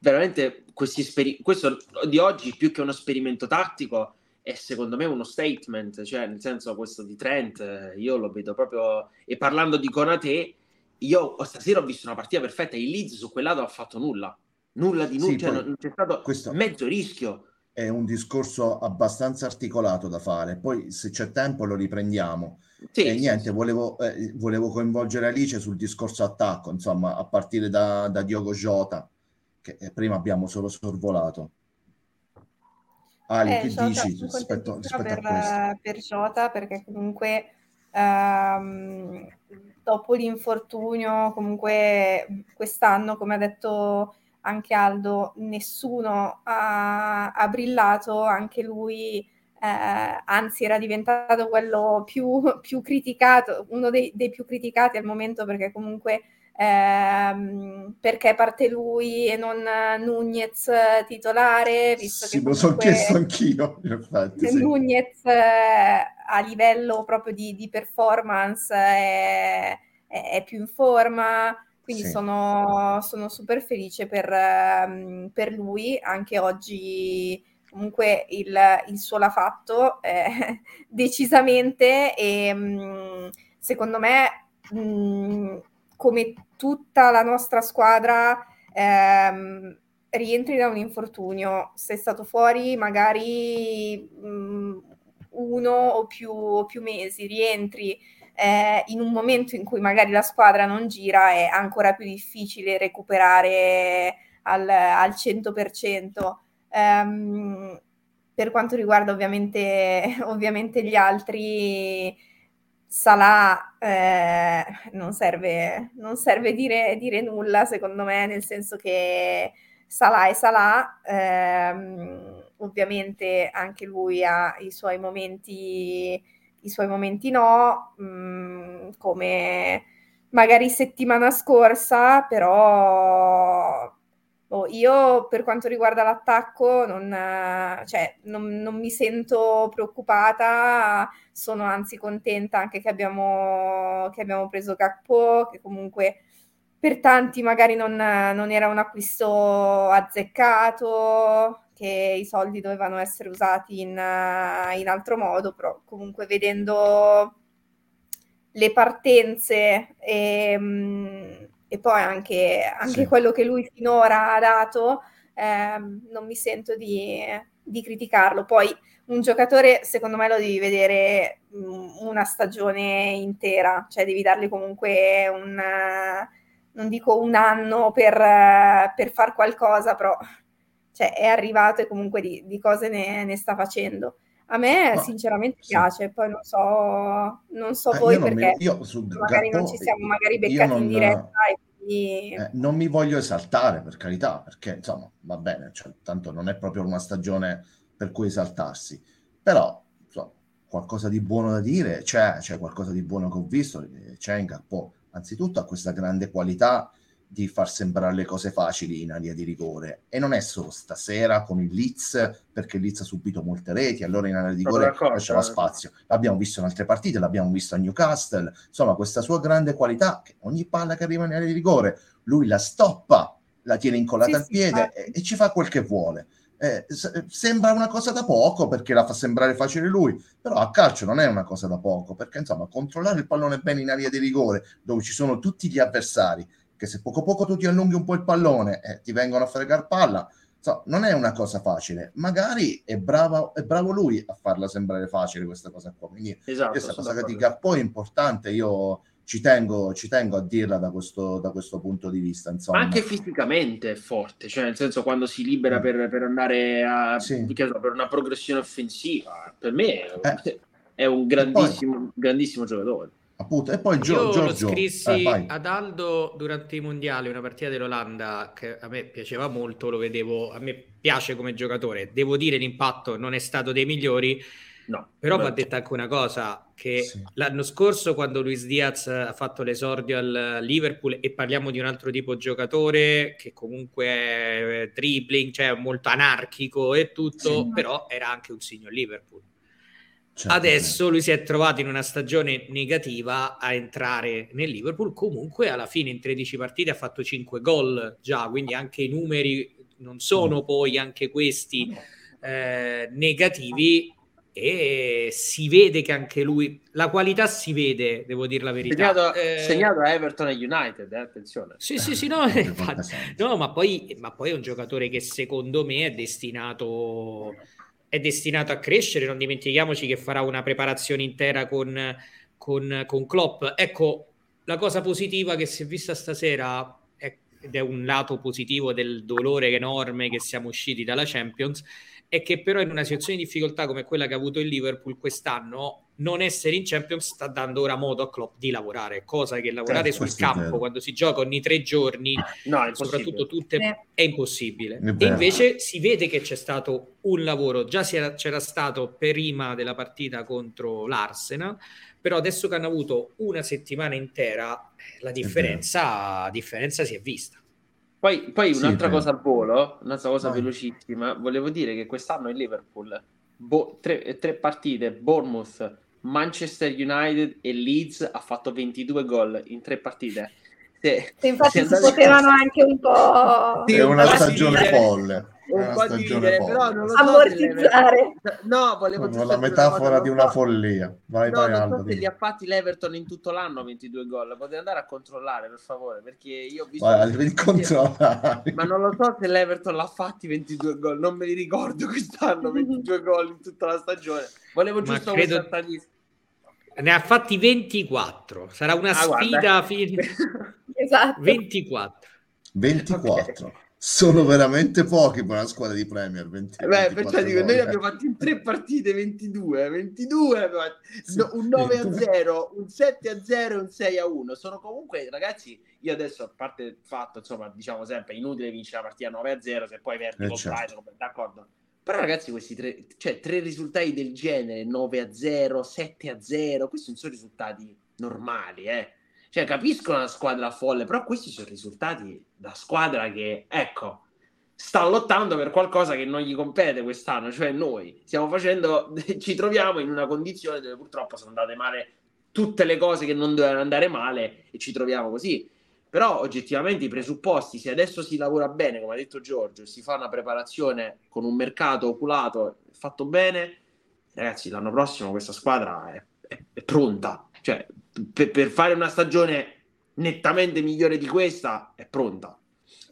veramente questi esperi- questo di oggi più che uno esperimento tattico è secondo me uno statement, cioè nel senso questo di Trent, eh, io lo vedo proprio e parlando di Conate, io stasera ho visto una partita perfetta, il Leeds su quel lato ha fatto nulla. Nulla di nulla, sì, cioè, non c'è stato mezzo rischio è un discorso abbastanza articolato da fare. Poi, se c'è tempo, lo riprendiamo. Sì, e niente, sì. Volevo, eh, volevo, coinvolgere Alice sul discorso attacco, insomma, a partire da, da Diogo Jota, che eh, prima abbiamo solo sorvolato. Ali, eh, che Jota, dici rispetto, rispetto per, a questo? Per Jota, perché comunque ehm, dopo l'infortunio, comunque quest'anno, come ha detto anche Aldo, nessuno ha, ha brillato, anche lui, eh, anzi era diventato quello più, più criticato, uno dei, dei, più criticati al momento perché comunque ehm, perché parte lui e non Nunez titolare, visto sì, che lo so chiesto anch'io, infatti, sì. Nunez eh, a livello proprio di, di performance è, è, più in forma, quindi sì. sono, sono, super felice per, um, per, lui, anche oggi comunque il, il suo l'ha fatto eh, decisamente e um, secondo me um, come tutta la nostra squadra ehm, rientri da un infortunio, sei stato fuori magari uno o più, o più mesi, rientri eh, in un momento in cui magari la squadra non gira è ancora più difficile recuperare al, al 100%. Um, per quanto riguarda ovviamente, ovviamente gli altri, Salah eh, non serve, non serve dire, dire, nulla secondo me, nel senso che Salah è Salah, ehm, ovviamente anche lui ha i suoi momenti i suoi momenti no, mh, mm, come magari settimana scorsa, però oh, io per quanto riguarda l'attacco non, cioè, non, non, mi sento preoccupata, sono anzi contenta anche che abbiamo, che abbiamo preso Gakpo, che comunque per tanti magari non, non era un acquisto azzeccato, che i soldi dovevano essere usati in, in altro modo, però comunque vedendo le partenze e, um, e poi anche, anche sì. quello che lui finora ha dato, eh, non mi sento di, di, criticarlo. Poi un giocatore, secondo me, lo devi vedere um, una stagione intera, cioè devi dargli comunque un, non dico un anno per, per far qualcosa, però cioè, è arrivato e comunque di, di cose ne, ne, sta facendo. A me no, sinceramente sì. piace, poi non so, non so eh, voi perché mi, io su magari Gatto, non ci siamo magari beccati non, in diretta e quindi... eh, non mi voglio esaltare per carità, perché insomma va bene, cioè, tanto non è proprio una stagione per cui esaltarsi, però insomma, qualcosa di buono da dire c'è, c'è qualcosa di buono che ho visto, c'è in Gatto, anzitutto ha questa grande qualità di far sembrare le cose facili in area di rigore. E non è solo stasera con il Leeds perché il Leeds ha subito molte reti allora in area di rigore lasciava eh. spazio. L'abbiamo visto in altre partite l'abbiamo visto a Newcastle. Insomma questa sua grande qualità che ogni palla che arriva in area di rigore lui la stoppa la tiene incollata sì, al piede sì, e, e, ci fa quel che vuole. Eh, s- sembra una cosa da poco perché la fa sembrare facile lui, però a calcio non è una cosa da poco perché insomma controllare il pallone bene in area di rigore dove ci sono tutti gli avversari che se poco poco tu ti allunghi un po' il pallone e ti vengono a fregar palla, so, non è una cosa facile. Magari è, brava, è bravo lui a farla sembrare facile questa cosa qua. Quindi esatto, questa cosa che di Gappo è importante, io ci tengo, ci tengo a dirla da questo, da questo punto di vista. Insomma. Anche fisicamente è forte, cioè nel senso quando si libera mm. per, per andare a, sì. per una progressione offensiva, per me eh. è un grandissimo, poi, grandissimo giocatore. Appunto. E poi Gio- Io Giorgio, lo scrissi eh, ad Aldo durante i mondiali, una partita dell'Olanda che a me piaceva molto, lo vedevo, a me piace come giocatore, devo dire l'impatto non è stato dei migliori, No, Però va detta anche una cosa, che sì. l'anno scorso quando Luis Diaz ha fatto l'esordio al Liverpool e parliamo di un altro tipo di giocatore che comunque è dribbling, cioè molto anarchico e tutto, sì. però era anche un signor Liverpool. Certo. Adesso lui si è trovato in una stagione negativa a entrare nel Liverpool, comunque alla fine in 13 partite ha fatto 5 gol già, quindi anche i numeri non sono mm. poi anche questi eh, negativi. E si vede che anche lui la qualità si vede devo dire la verità. Segnato, eh, segnato a Everton e United eh, attenzione. Sì sì sì no, infatti, no ma, poi, ma poi è un giocatore che secondo me è destinato è destinato a crescere non dimentichiamoci che farà una preparazione intera con, con, con Klopp. Ecco la cosa positiva che si è vista stasera ed è un lato positivo del dolore enorme che siamo usciti dalla Champions è che però in una situazione di difficoltà come quella che ha avuto il Liverpool quest'anno, non essere in Champions sta dando ora modo a Klopp di lavorare, cosa che lavorare certo, sul campo quando si gioca ogni tre giorni, no, soprattutto tutte, eh. è impossibile. È e invece si vede che c'è stato un lavoro, già era, c'era stato prima della partita contro l'Arsenal, però adesso che hanno avuto una settimana intera, la differenza, differenza si è vista. Poi, poi un'altra sì, cosa al volo, un'altra cosa Vai. velocissima, volevo dire che quest'anno il Liverpool, bo- tre, tre, partite, Bournemouth, Manchester United e Leeds ha fatto 22 gol in tre partite. Se, infatti si potevano anche un po'... È una stagione folle un po' di ridere, però non lo so ammortizzare. No, volevo no, la metafora una di una follia. Vai, no, vai, non so se li ha fatti l'Everton in tutto l'anno 22 gol. Potete andare a controllare, per favore, perché io ho visto vai, controllare. Ma non lo so se l'Everton l'ha fatti 22 gol, non me li ricordo quest'anno 22 gol in tutta la stagione. Volevo giusto credo... questa statistica. Ne ha fatti 24. Sarà una ah, sfida fine... esatto. 24. 24. Okay sono veramente pochi per una squadra di Premier. 20, Beh, perciò dico, noi abbiamo fatto in tre partite 22, 22 sì, un 9 a 0, un 7 a 0 e un 6 a 1. Sono comunque, ragazzi, io adesso, a parte il fatto, insomma, diciamo sempre, inutile vincere la partita 9 a 0 se poi perdi eh, con certo. Brighton, d'accordo. Però ragazzi, questi tre, cioè, tre risultati del genere, 9 a 0, 7 a 0, questi non sono risultati normali, eh cioè, capisco una squadra folle, però questi sono risultati da squadra che, ecco, sta lottando per qualcosa che non gli compete quest'anno, cioè noi stiamo facendo, ci troviamo in una condizione dove purtroppo sono andate male tutte le cose che non dovevano andare male e ci troviamo così. Però oggettivamente i presupposti, se adesso si lavora bene, come ha detto Giorgio, si fa una preparazione con un mercato oculato fatto bene, ragazzi, l'anno prossimo questa squadra è, è, è pronta. Cioè, per, per fare una stagione nettamente migliore di questa è pronta.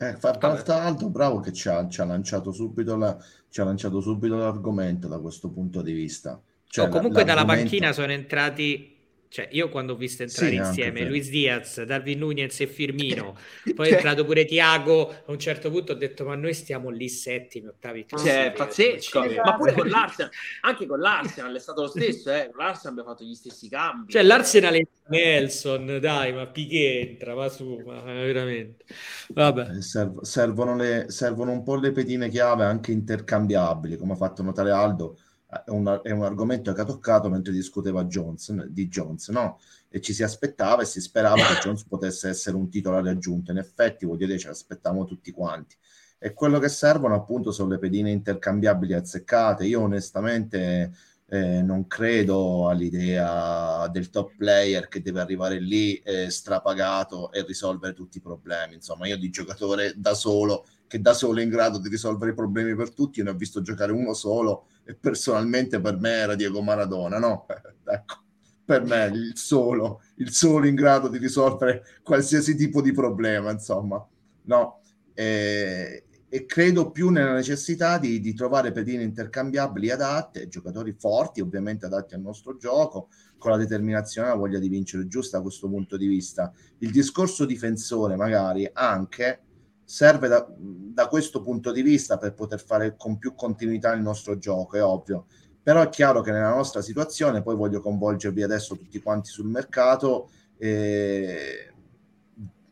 Eh, tra l'altro, bravo che ci ha, ci ha, lanciato subito la, ci ha lanciato subito l'argomento da questo punto di vista. Cioè, oh, comunque dalla panchina sono entrati cioè, io quando ho visto entrare sì, insieme Luis Diaz, Darwin Nunez e Firmino, poi cioè, è entrato pure Tiago, a un certo punto ho detto ma noi stiamo lì settimi, ottavi. Cioè, pazzesco, ma pure con l'Arsenal, anche con l'Arsenal è stato lo stesso, eh? con l'Arsenal abbiamo fatto gli stessi cambi. Cioè l'Arsenal è Nelson, dai, ma Piquet entra, va su, ma veramente. Vabbè. Eh, serv- servono, le, servono un po' le pedine chiave anche intercambiabili, come ha fatto notare Aldo è un, è un, argomento che ha toccato mentre discuteva Jones, di Jones, no? E ci si aspettava e si sperava che Jones potesse essere un titolare aggiunto. In effetti, voglio dire, ce l'aspettavamo tutti quanti. E quello che servono appunto sono le pedine intercambiabili azzeccate. Io onestamente eh, non credo all'idea del top player che deve arrivare lì eh, strapagato e risolvere tutti i problemi. Insomma, io di giocatore da solo, che da solo è in grado di risolvere i problemi per tutti, ne ho visto giocare uno solo e personalmente per me era Diego Maradona, no? ecco, per me il solo, il solo in grado di risolvere qualsiasi tipo di problema, insomma, no? E, e credo più nella necessità di, di, trovare pedine intercambiabili adatte, giocatori forti, ovviamente adatti al nostro gioco, con la determinazione e la voglia di vincere giusta da questo punto di vista. Il discorso difensore magari anche serve da, da, questo punto di vista per poter fare con più continuità il nostro gioco, è ovvio. Però è chiaro che nella nostra situazione, poi voglio coinvolgervi adesso tutti quanti sul mercato, eh,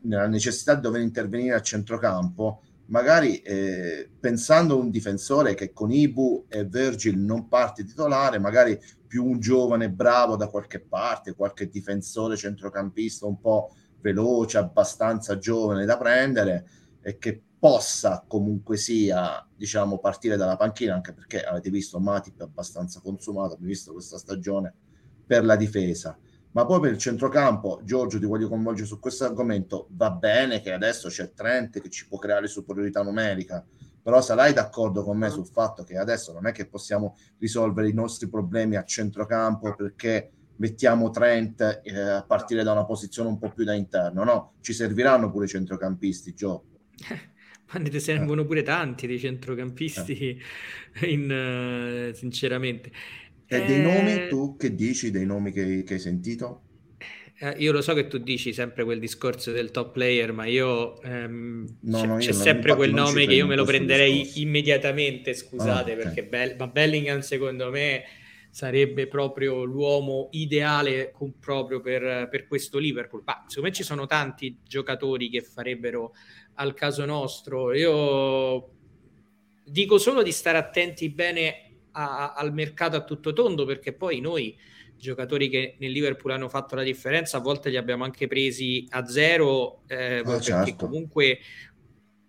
nella necessità di dover intervenire a centrocampo, magari eh, pensando a un difensore che con Ibu e Virgil non parte titolare, magari più un giovane bravo da qualche parte, qualche difensore centrocampista un po' veloce, abbastanza giovane da prendere e che possa comunque sia diciamo partire dalla panchina anche perché avete visto Matip è abbastanza consumato abbiamo visto questa stagione per la difesa. Ma poi per il centrocampo Giorgio ti voglio coinvolgere su questo argomento. Va bene che adesso c'è Trent che ci può creare superiorità numerica però sarai d'accordo con me sul fatto che adesso non è che possiamo risolvere i nostri problemi a centrocampo perché mettiamo Trent eh, a partire da una posizione un po' più da interno no, ci serviranno pure i centrocampisti Gio Ma ne servono pure tanti dei centrocampisti, eh. in, uh, sinceramente. E dei nomi, eh, tu che dici, dei nomi che, che hai sentito? Eh, io lo so che tu dici sempre quel discorso del top player, ma io ehm, no, c'è, no, c'è sempre quel nome che io me lo prenderei discorso. immediatamente, scusate, ah, okay. perché Be- ma Bellingham secondo me sarebbe proprio l'uomo ideale con, proprio per, per, questo Liverpool. Ma secondo me ci sono tanti giocatori che farebbero al caso nostro. Io dico solo di stare attenti bene a, al mercato a tutto tondo, perché poi noi giocatori che nel Liverpool hanno fatto la differenza, a volte li abbiamo anche presi a zero, eh, oh, perché certo. comunque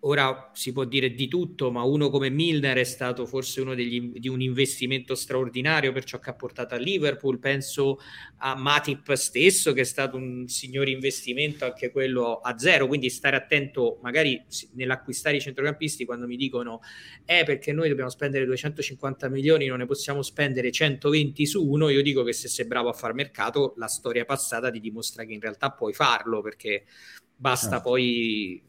ora si può dire di tutto, ma uno come Milner è stato forse uno degli, di un investimento straordinario per ciò che ha portato a Liverpool. Penso a Matip stesso, che è stato un signore investimento, anche quello a zero. Quindi stare attento, magari nell'acquistare i centrocampisti, quando mi dicono è eh, perché noi dobbiamo spendere 250 milioni, non ne possiamo spendere 120 su uno. Io dico che se sei bravo a far mercato, la storia passata ti dimostra che in realtà puoi farlo perché basta ah. poi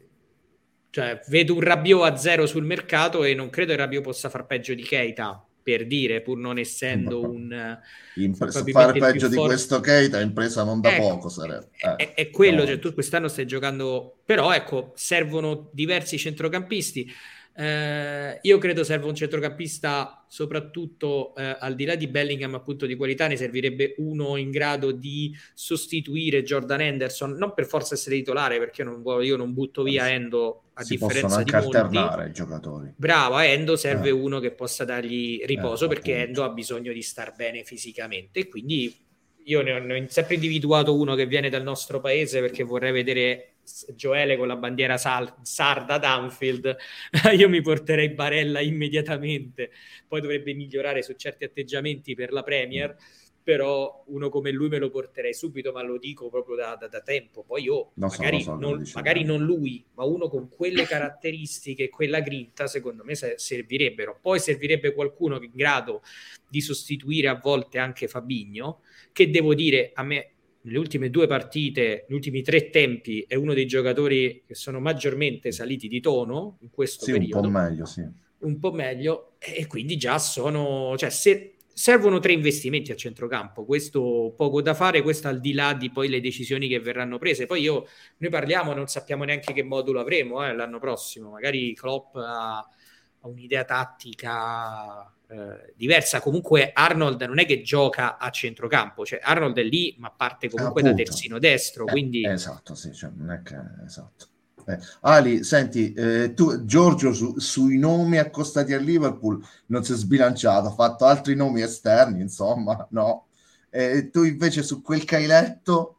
cioè, vedo un Rabiot a zero sul mercato e non credo che Rabiot possa far peggio di Keita, per dire, pur non essendo un... Impre- fare peggio di questo Keita impresa non da ecco, poco sarebbe. Eh, è, è, quello, no. cioè, tu quest'anno stai giocando... Però ecco, servono diversi centrocampisti. Eh, io credo serva un centrocampista, soprattutto eh, al di là di Bellingham, appunto di qualità, ne servirebbe uno in grado di sostituire Jordan Henderson, non per forza essere titolare, perché non, io non butto via Endo a si differenza di molti. alternare i giocatori. Bravo, a Endo serve eh. uno che possa dargli riposo, eh, perché Endo ha bisogno di star bene fisicamente, quindi io ne ho, ne ho sempre individuato uno che viene dal nostro paese perché vorrei vedere Gioele con la bandiera sal- sarda ad Anfield, io mi porterei Barella immediatamente. Poi dovrebbe migliorare su certi atteggiamenti per la Premier, però uno come lui me lo porterei subito, ma lo dico proprio da, da, da tempo. Poi io, non magari, so, non, magari non lui, ma uno con quelle caratteristiche, quella grinta, secondo me servirebbero. Poi servirebbe qualcuno in grado di sostituire a volte anche Fabigno, che devo dire a me nelle ultime due partite, negli ultimi tre tempi, è uno dei giocatori che sono maggiormente saliti di tono in questo sì, periodo. Un po' meglio, sì. Un po' meglio, e quindi già sono... Cioè, se servono tre investimenti a centrocampo, questo poco da fare, questo al di là di poi le decisioni che verranno prese. Poi io, noi parliamo, non sappiamo neanche che modulo avremo eh, l'anno prossimo, magari Klopp ha, ha un'idea tattica eh, diversa. Comunque Arnold non è che gioca a centrocampo, cioè Arnold è lì, ma parte comunque Appunto. da terzino destro. Eh, quindi... Esatto, sì, cioè, non è che... Esatto. Eh, Ali, senti, eh, tu, Giorgio su, sui nomi accostati a Liverpool non si è sbilanciato, ha fatto altri nomi esterni, insomma, no. E tu invece su quel che hai letto...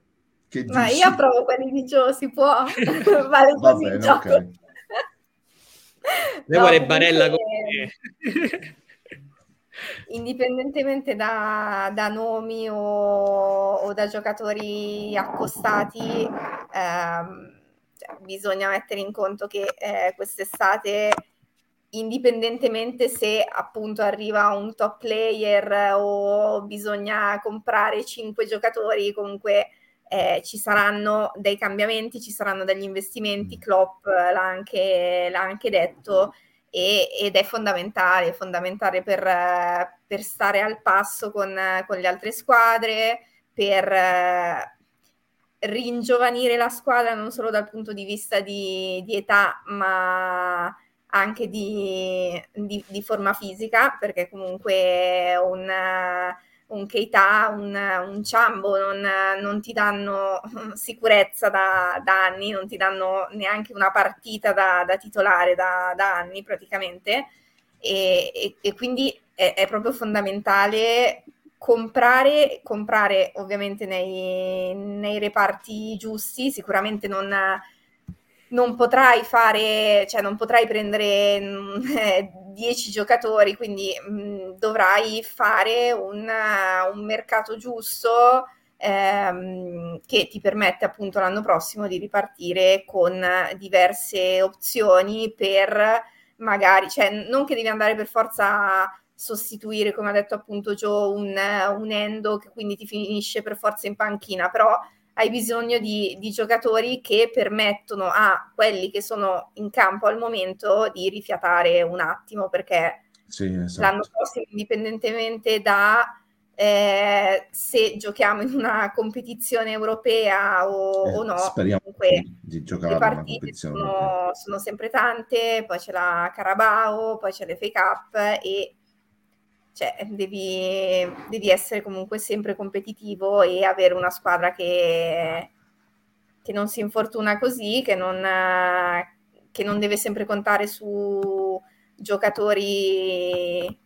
Che Ma dici? io approvo quelli di Gio, si può, vale Va bene, ok. Lei no, vuole Barella come indipendentemente da, da nomi o, o, da giocatori accostati, ehm, cioè, bisogna mettere in conto che eh, quest'estate, indipendentemente se appunto arriva un top player o bisogna comprare cinque giocatori, comunque eh, ci saranno dei cambiamenti, ci saranno degli investimenti. Klopp l'ha anche, l'ha anche detto e, ed è fondamentale, è fondamentale per, per stare al passo con, con, le altre squadre, per ringiovanire la squadra non solo dal punto di vista di, di età, ma anche di, di, di, forma fisica, perché comunque un, un Keita, un, un Ciambo non, non, ti danno sicurezza da, da, anni, non ti danno neanche una partita da, da titolare da, da, anni praticamente. E, e, e quindi è, è, proprio fondamentale comprare, comprare ovviamente nei, nei reparti giusti, sicuramente non non potrai fare, cioè non potrai prendere 10 eh, giocatori, quindi mh, mm, dovrai fare un, un mercato giusto ehm, che ti permette appunto l'anno prossimo di ripartire con diverse opzioni per magari, cioè non che devi andare per forza a sostituire, come ha detto appunto Joe, un, un endo che quindi ti finisce per forza in panchina, però hai bisogno di, di, giocatori che permettono a quelli che sono in campo al momento di rifiatare un attimo, perché sì, esatto. l'anno prossimo, indipendentemente da eh, se giochiamo in una competizione europea o, eh, o no, speriamo comunque di giocare le partite sono, sono, sempre tante, poi c'è la Carabao, poi c'è l'FA Cup e cioè, devi, devi, essere comunque sempre competitivo e avere una squadra che, che non si infortuna così, che non, che non deve sempre contare su giocatori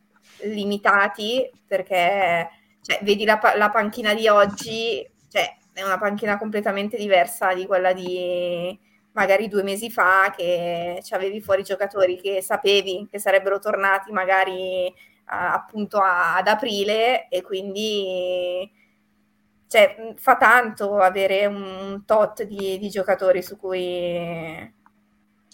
limitati, perché cioè, vedi la, la, panchina di oggi, cioè, è una panchina completamente diversa di quella di magari due mesi fa, che avevi fuori giocatori che sapevi che sarebbero tornati magari appunto a, ad aprile e quindi cioè, fa tanto avere un tot di, di giocatori su cui,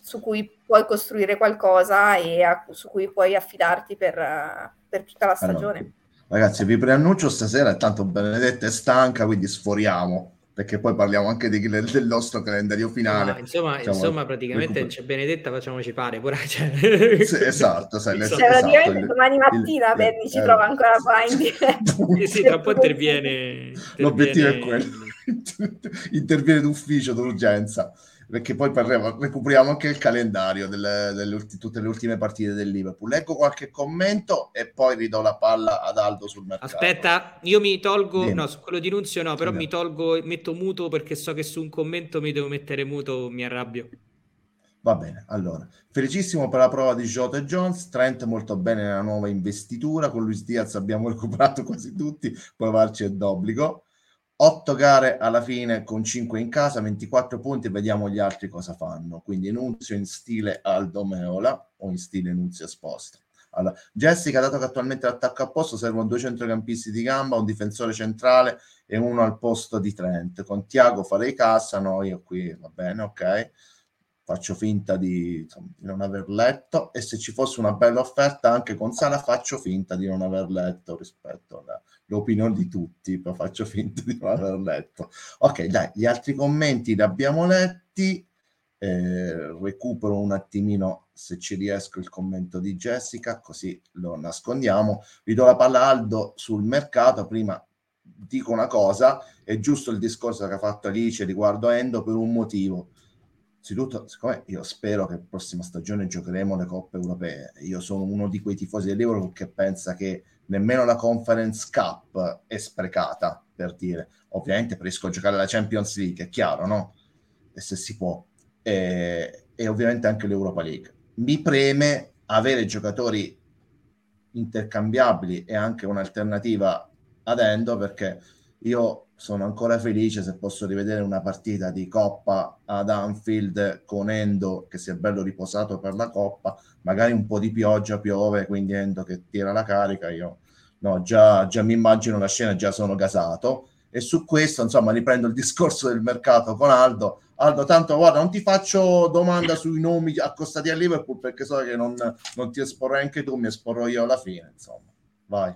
su cui, puoi costruire qualcosa e a, su cui puoi affidarti per, per tutta la stagione. Allora, ragazzi, vi preannuncio stasera, tanto Benedetta è stanca, quindi sforiamo perché poi parliamo anche di, del nostro calendario finale. No, insomma, diciamo, insomma, praticamente recuper- c'è Benedetta, facciamoci fare. Pure, cioè... Sì, esatto, sai, cioè, esatto, praticamente il, domani mattina Benny ci eh, trova ancora qua in diretta. sì, tra un po' interviene, interviene. L'obiettivo è quello. interviene d'ufficio, d'urgenza perché poi parliamo, recuperiamo anche il calendario delle, delle tutte le ultime partite del Liverpool. Leggo qualche commento e poi ridò la palla ad Aldo sul mercato. Aspetta, io mi tolgo, Vieni. no, su quello di Nunzio no, però Vieni. mi tolgo, metto muto perché so che su un commento mi devo mettere muto, mi arrabbio. Va bene, allora, felicissimo per la prova di Jota e Jones, Trent molto bene nella nuova investitura, con Luis Diaz abbiamo recuperato quasi tutti, poi Varci è d'obbligo. 8 gare alla fine con 5 in casa, 24 punti, vediamo gli altri cosa fanno. Quindi Nunzio in stile Aldo Meola o in stile Nunzio Esposta. Allora, Jessica, dato che attualmente l'attacco a posto, servono due centrocampisti di gamba, un difensore centrale e uno al posto di Trent. Con Tiago farei cassa, no, io qui va bene, ok. Faccio finta di, insomma, di non aver letto e se ci fosse una bella offerta anche con Sala faccio finta di non aver letto rispetto alla, l'opinione di tutti, però faccio finta di non aver letto. Ok, dai, gli altri commenti li abbiamo letti. Eh, recupero un attimino se ci riesco il commento di Jessica, così lo nascondiamo. Vi do la palla Aldo sul mercato. Prima dico una cosa: è giusto il discorso che ha fatto Alice riguardo Endo per un motivo. Innanzitutto, siccome io spero che la prossima stagione giocheremo le coppe europee, io sono uno di quei tifosi del Liverpool che pensa che nemmeno la Conference Cup è sprecata, per dire. Ovviamente preferisco giocare la Champions League, è chiaro, no? E se si può. E, e ovviamente anche l'Europa League. Mi preme avere giocatori intercambiabili e anche un'alternativa ad Endo perché io sono ancora felice se posso rivedere una partita di Coppa ad Anfield con Endo che si è bello riposato per la Coppa, magari un po' di pioggia piove, quindi Endo che tira la carica, io no, già, già mi immagino la scena, già sono gasato. E su questo, insomma, riprendo il discorso del mercato con Aldo. Aldo, tanto guarda, non ti faccio domanda sui nomi accostati a Liverpool perché so che non, non ti esporrai anche tu, mi esporrò io alla fine, insomma. Vai.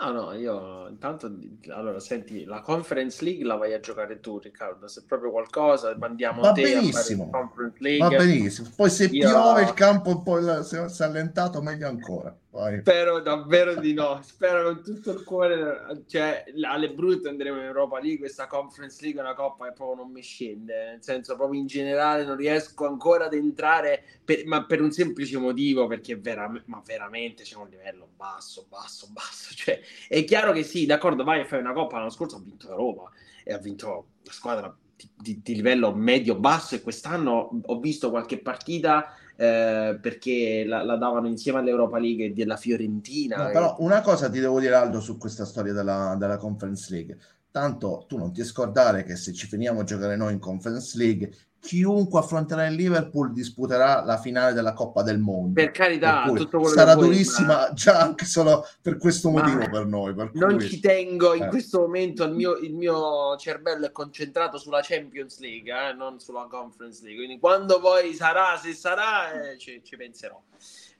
No, no, io intanto, allora, senti, la Conference League la vai a giocare tu, Riccardo, se proprio qualcosa, mandiamo Va te benissimo. Conference League. Va benissimo, poi se io... piove il campo poi si è allentato, meglio ancora. Vai. Spero davvero di no, spero con tutto il cuore. Cioè, alle brutte andremo in Europa League, questa Conference League è una coppa che proprio non mi scende. Nel senso, proprio in generale non riesco ancora ad entrare, per, ma per un semplice motivo, perché vera, ma veramente c'è un livello basso, basso, basso. Cioè, è chiaro che sì, d'accordo, vai a fare una coppa. L'anno scorso ha vinto l'Europa e ha vinto la squadra di, di, di livello medio-basso e quest'anno ho visto qualche partita eh, perché la, la, davano insieme all'Europa League e della Fiorentina. No, però una cosa ti devo dire Aldo su questa storia della, della Conference League. Tanto tu non ti scordare che se ci finiamo a giocare noi in Conference League, chiunque affronterà il Liverpool disputerà la finale della Coppa del Mondo. Per carità, per sarà durissima ma... già anche solo per questo motivo ma per noi. Per non cui... ci tengo in eh. questo momento, il mio, il mio, cervello è concentrato sulla Champions League, eh, non sulla Conference League. Quindi quando poi sarà, se sarà, eh, ci, ci penserò.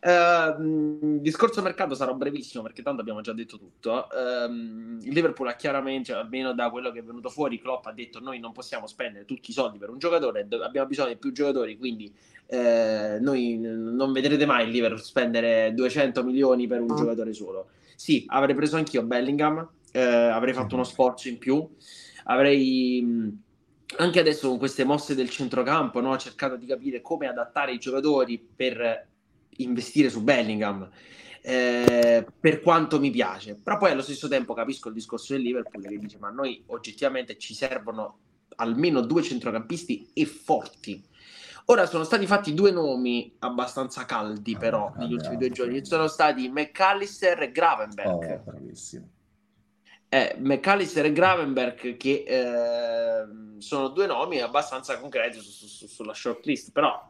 Uh, discorso mercato sarà brevissimo perché tanto abbiamo già detto tutto. Uh, il Liverpool ha chiaramente, almeno da quello che è venuto fuori, Klopp ha detto noi non possiamo spendere tutti i soldi per un giocatore, abbiamo bisogno di più giocatori, quindi uh, noi non vedrete mai il Liverpool spendere 200 milioni per un giocatore solo. Sì, avrei preso anch'io Bellingham, eh, avrei fatto uno sforzo in più, avrei anche adesso con queste mosse del centrocampo, no, cercato di capire come adattare i giocatori per investire su Bellingham. Eh, per quanto mi piace, però poi allo stesso tempo capisco il discorso del Liverpool che dice: Ma noi oggettivamente ci servono almeno due centrocampisti e forti. Ora sono stati fatti due nomi abbastanza caldi, però, ah, negli ultimi due giorni. Sono stati McAllister e Gravenberg. Oh, bravissimo. Eh, McAllister e Gravenberg, che eh, sono due nomi abbastanza concreti su, su, sulla shortlist, però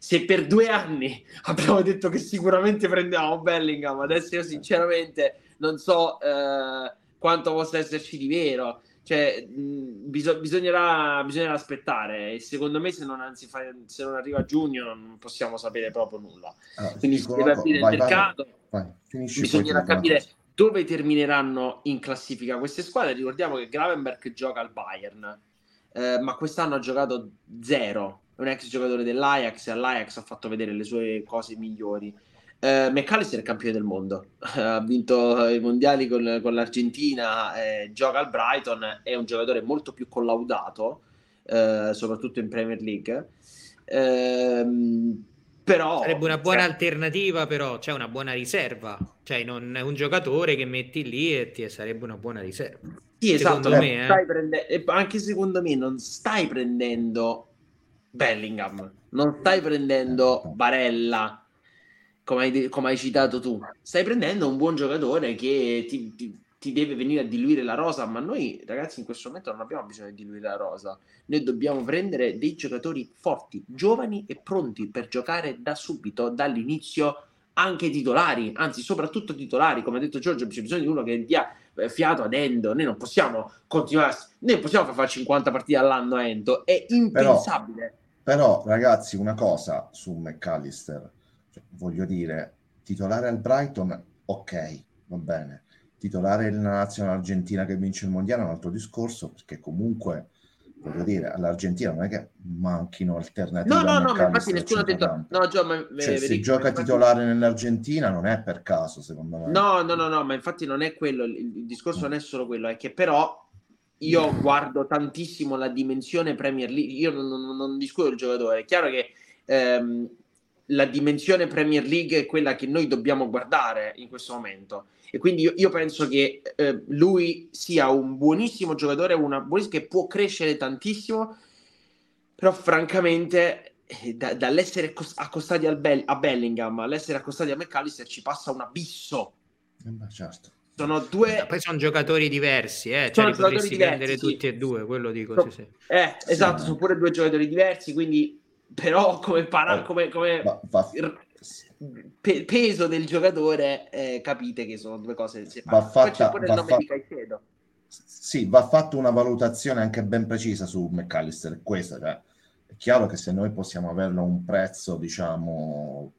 se per due anni abbiamo detto che sicuramente prendiamo Bellingham, adesso io sinceramente non so eh, quanto possa esserci di vero. Cioè, mh, bis- bisognerà, bisognerà, aspettare e secondo me se non, fa, se non, arriva a giugno non possiamo sapere proprio nulla. Allora, Quindi si deve aprire il mercato, vai, vai. bisognerà capire dove termineranno in classifica queste squadre. Ricordiamo che Gravenberg gioca al Bayern, eh, ma quest'anno ha giocato zero è un ex giocatore dell'Ajax e all'Ajax ha fatto vedere le sue cose migliori. Uh, McAllister è campione del mondo, ha vinto i mondiali con, con l'Argentina, eh, gioca al Brighton, è un giocatore molto più collaudato, eh, soprattutto in Premier League. Eh, però sarebbe una buona cioè... alternativa, però c'è cioè una buona riserva, cioè non è un giocatore che metti lì e ti sarebbe una buona riserva. Sì, esatto, me, eh. prende... anche secondo me non stai prendendo Bellingham, non stai prendendo Barella come hai, come hai citato tu, stai prendendo un buon giocatore che ti, ti, ti, deve venire a diluire la rosa. Ma noi, ragazzi, in questo momento non abbiamo bisogno di diluire la rosa. Noi dobbiamo prendere dei giocatori forti, giovani e pronti per giocare da subito, dall'inizio, anche titolari, anzi, soprattutto titolari. Come ha detto Giorgio, c'è bisogno di uno che dia eh, fiato ad Endo. Noi non possiamo continuare, noi possiamo fare 50 partite all'anno a Endo. È impensabile. Però però, ragazzi, una cosa su McAllister, cioè, voglio dire, titolare al Brighton, ok, va bene. Titolare nella nazionale argentina che vince il mondiale è un altro discorso, perché comunque, voglio dire, all'Argentina non è che manchino alternative. No, no, no, ma infatti nessuno ha detto... No, Gio, ma, cioè, se gioca infatti... titolare nell'Argentina non è per caso, secondo me. No, no, no, no, ma infatti non è quello, il, il discorso non è solo quello, è che però io guardo tantissimo la dimensione Premier League, io non, non, non discuto il giocatore, è chiaro che ehm, la dimensione Premier League è quella che noi dobbiamo guardare in questo momento e quindi io, io penso che eh, lui sia un buonissimo giocatore, una buonissima, che può crescere tantissimo, però francamente eh, da, dall'essere accostati al Be- a Bellingham all'essere accostati a McAllister ci passa un abisso. Eh, certo sono due... Poi sono giocatori diversi, eh? cioè li potresti diversi, prendere sì. tutti e due, quello dico. So, sì, sì. Eh, esatto, sì. sono pure due giocatori diversi, quindi però come, para- come, come va, va. Pe- peso del giocatore eh, capite che sono due cose separate. Va fatta, Poi c'è pure il nome fa- di Caicedo. Sì, va fatta una valutazione anche ben precisa su McAllister, questa, cioè, è chiaro che se noi possiamo averlo a un prezzo, diciamo,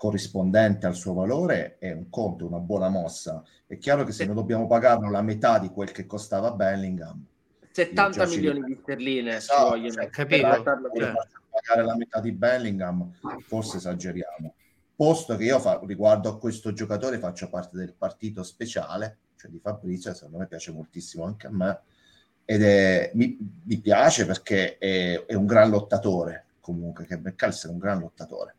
corrispondente al suo valore è un conto, una buona mossa. È chiaro che se noi dobbiamo pagarlo la metà di quel che costava Bellingham, 70 milioni di sterline esatto, vogliono cioè, capito? Per cioè. pagare la metà di Bellingham, forse esageriamo. posto che io fa, riguardo a questo giocatore faccio parte del partito speciale, cioè di Fabrizio, secondo me piace moltissimo anche a me, ed è, mi, mi piace perché è, è, un gran lottatore, comunque, che McAllister è un gran lottatore,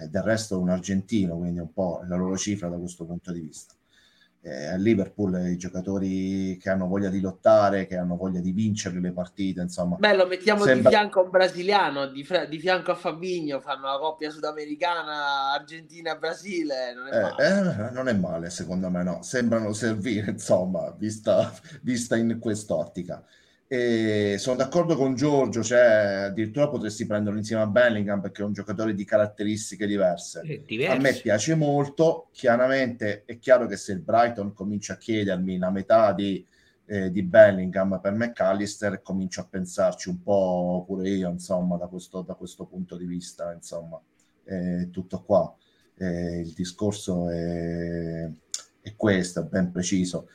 e del resto un argentino, quindi un po' la loro cifra da questo punto di vista eh, a Liverpool i giocatori che hanno voglia di lottare, che hanno voglia di vincere le partite, insomma. Beh, lo mettiamo sembra... di fianco a un brasiliano, di, fra... di, fianco a Fabinho, fanno la coppia sudamericana Argentina-Brasile, non è, eh, male. Eh, non è male, secondo me no, sembrano servire, insomma, vista, vista in quest'ottica. E sono d'accordo con Giorgio, cioè addirittura potresti prenderlo insieme a Bellingham perché è un giocatore di caratteristiche diverse. A me piace molto, chiaramente è chiaro che se il Brighton comincia a chiedermi la metà di, eh, di Bellingham per McAllister, comincio a pensarci un po' pure io, insomma, da questo, da questo punto di vista, insomma, è tutto qua. Eh, il discorso è, è questo, è ben preciso.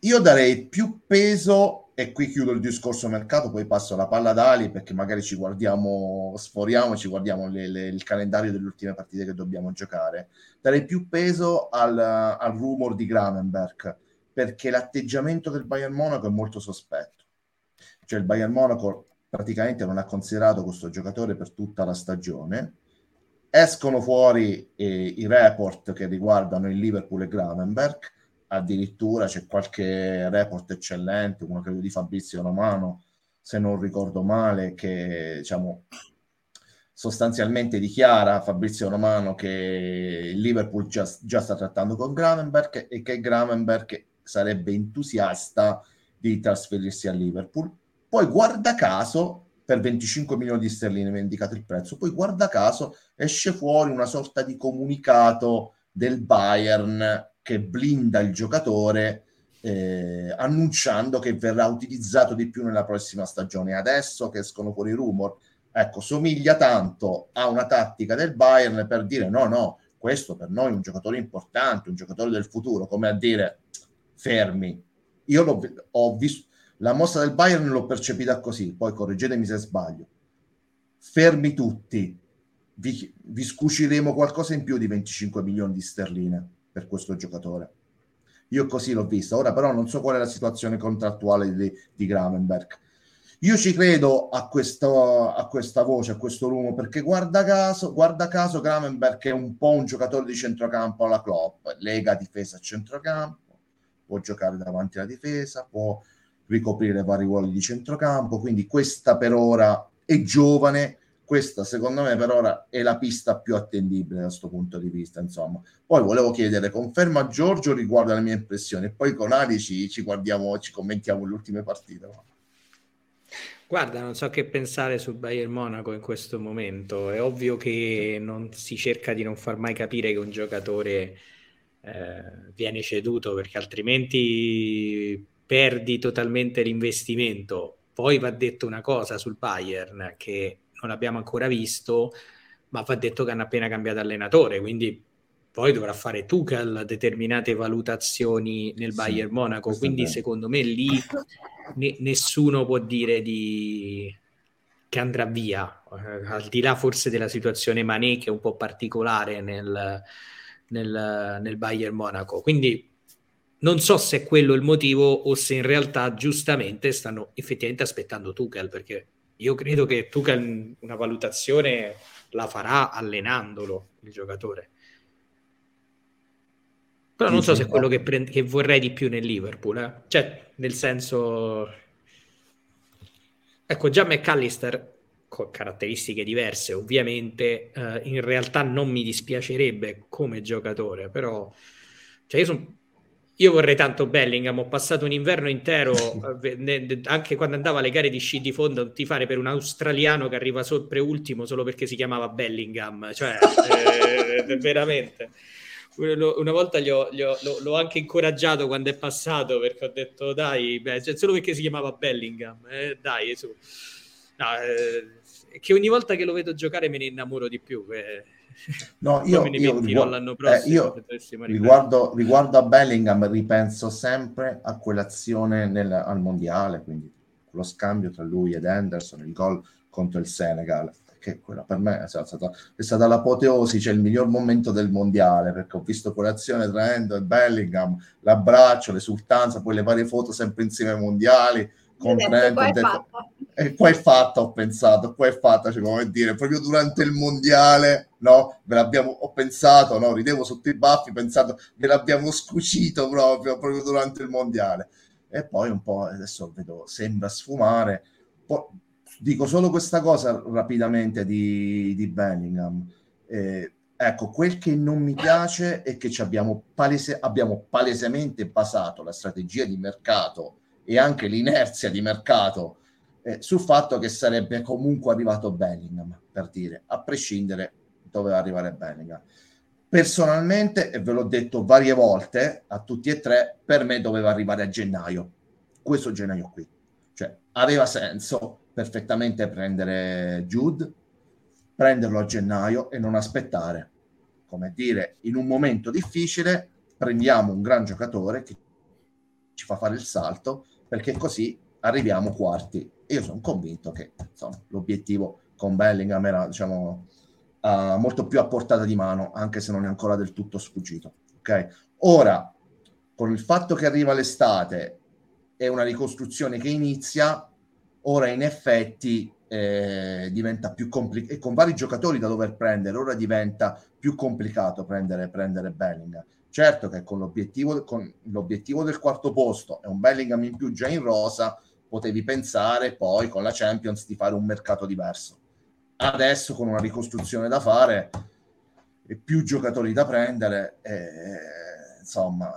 Io darei più peso e qui chiudo il discorso mercato, poi passo la palla ad Ali perché magari ci guardiamo, sforiamo, ci guardiamo le, le, il calendario delle ultime partite che dobbiamo giocare. Darei più peso al, al rumor di Gravenberg perché l'atteggiamento del Bayern Monaco è molto sospetto. Cioè il Bayern Monaco praticamente non ha considerato questo giocatore per tutta la stagione. Escono fuori eh, i report che riguardano il Liverpool e Gravenberg addirittura c'è qualche report eccellente, uno credo di Fabrizio Romano, se non ricordo male, che diciamo sostanzialmente dichiara Fabrizio Romano che il Liverpool già, già sta trattando con Gravenberg e che Gravenberg sarebbe entusiasta di trasferirsi a Liverpool. Poi guarda caso, per 25 milioni di sterline indicato il prezzo, poi guarda caso esce fuori una sorta di comunicato del Bayern che blinda il giocatore eh, annunciando che verrà utilizzato di più nella prossima stagione. Adesso che escono fuori i rumor, ecco, somiglia tanto a una tattica del Bayern per dire no, no, questo per noi è un giocatore importante, un giocatore del futuro, come a dire fermi. Io l'ho, ho visto, la mossa del Bayern l'ho percepita così, poi correggetemi se sbaglio. Fermi tutti, vi, vi scuciremo qualcosa in più di 25 milioni di sterline per questo giocatore. Io così l'ho vista. Ora però non so qual è la situazione contrattuale di, di Gravenberg. Io ci credo a, questo, a questa voce, a questo rumore, perché guarda caso, guarda caso Gravenberg è un po' un giocatore di centrocampo alla Klopp, lega difesa a centrocampo, può giocare davanti alla difesa, può ricoprire vari ruoli di centrocampo, quindi questa per ora è giovane, questa secondo me per ora è la pista più attendibile da questo punto di vista insomma poi volevo chiedere conferma Giorgio riguardo alle mie impressioni e poi con Ali ci, ci guardiamo ci commentiamo le ultime partite Guarda, non so che pensare sul Bayern Monaco in questo momento. È ovvio che non si cerca di non far mai capire che un giocatore eh, viene ceduto perché altrimenti perdi totalmente l'investimento. Poi va detto una cosa sul Bayern che non abbiamo ancora visto, ma va detto che hanno appena cambiato allenatore, quindi poi dovrà fare Tuchel determinate valutazioni nel sì, Bayern Monaco, quindi secondo me lì ne- nessuno può dire di... che andrà via, eh, al di là forse della situazione Mané che è un po' particolare nel, nel, nel Bayern Monaco. Quindi non so se è quello il motivo o se in realtà giustamente stanno effettivamente aspettando Tuchel perché io credo che Tuchel una valutazione la farà allenandolo il giocatore. Però non so se è quello che, prend- che vorrei di più nel Liverpool. Eh? Cioè, nel senso... Ecco, già McAllister, con caratteristiche diverse, ovviamente, eh, in realtà non mi dispiacerebbe come giocatore, però... Cioè, io sono io vorrei tanto Bellingham, ho passato un inverno intero, eh, anche quando andavo alle gare di sci di fondo, a tifare per un australiano che arriva sempre ultimo solo perché si chiamava Bellingham, cioè eh, veramente. Una volta gli ho, gli ho, l'ho anche incoraggiato quando è passato perché ho detto dai, beh, cioè, solo perché si chiamava Bellingham, eh, dai, su. No, eh, che ogni volta che lo vedo giocare me ne innamoro di più. Eh No, io, io, riguardo, prossimo, eh, io riguardo, riguardo, a Bellingham ripenso sempre a quell'azione nel, al mondiale, quindi lo scambio tra lui ed Anderson, il gol contro il Senegal, che quella per me è stata, è stata l'apoteosi, cioè il miglior momento del mondiale, perché ho visto quell'azione tra Endo e Bellingham, l'abbraccio, l'esultanza, poi le varie foto sempre insieme ai mondiali, con Trent, qua, detto, e qua è fatta, ho pensato, qua è fatta, cioè, come dire, proprio durante il mondiale, no, ve l'abbiamo, ho pensato, no, ridevo sotto i baffi pensando, ve l'abbiamo scucito proprio, proprio durante il mondiale. E poi un po', adesso vedo, sembra sfumare, poi, dico solo questa cosa rapidamente di, di Bellingham. Eh, ecco, quel che non mi piace è che abbiamo, palese, abbiamo palesemente basato la strategia di mercato e anche l'inerzia di mercato eh, sul fatto che sarebbe comunque arrivato Bellingham, per dire, a prescindere doveva arrivare Bellingham. Personalmente, e ve l'ho detto varie volte a tutti e tre, per me doveva arrivare a gennaio, questo gennaio qui. Cioè, aveva senso perfettamente prendere Jude, prenderlo a gennaio e non aspettare. Come dire, in un momento difficile prendiamo un gran giocatore che ci fa fare il salto perché così arriviamo quarti. Io sono convinto che insomma, l'obiettivo con Bellingham era diciamo, uh, molto più a portata di mano, anche se non è ancora del tutto sfuggito. Okay? Ora, con il fatto che arriva l'estate e una ricostruzione che inizia, ora in effetti eh, diventa più complicato e con vari giocatori da dover prendere ora diventa più complicato prendere, prendere Bellingham certo che con l'obiettivo, con l'obiettivo del quarto posto e un Bellingham in più già in rosa potevi pensare poi con la Champions di fare un mercato diverso adesso con una ricostruzione da fare e più giocatori da prendere eh, insomma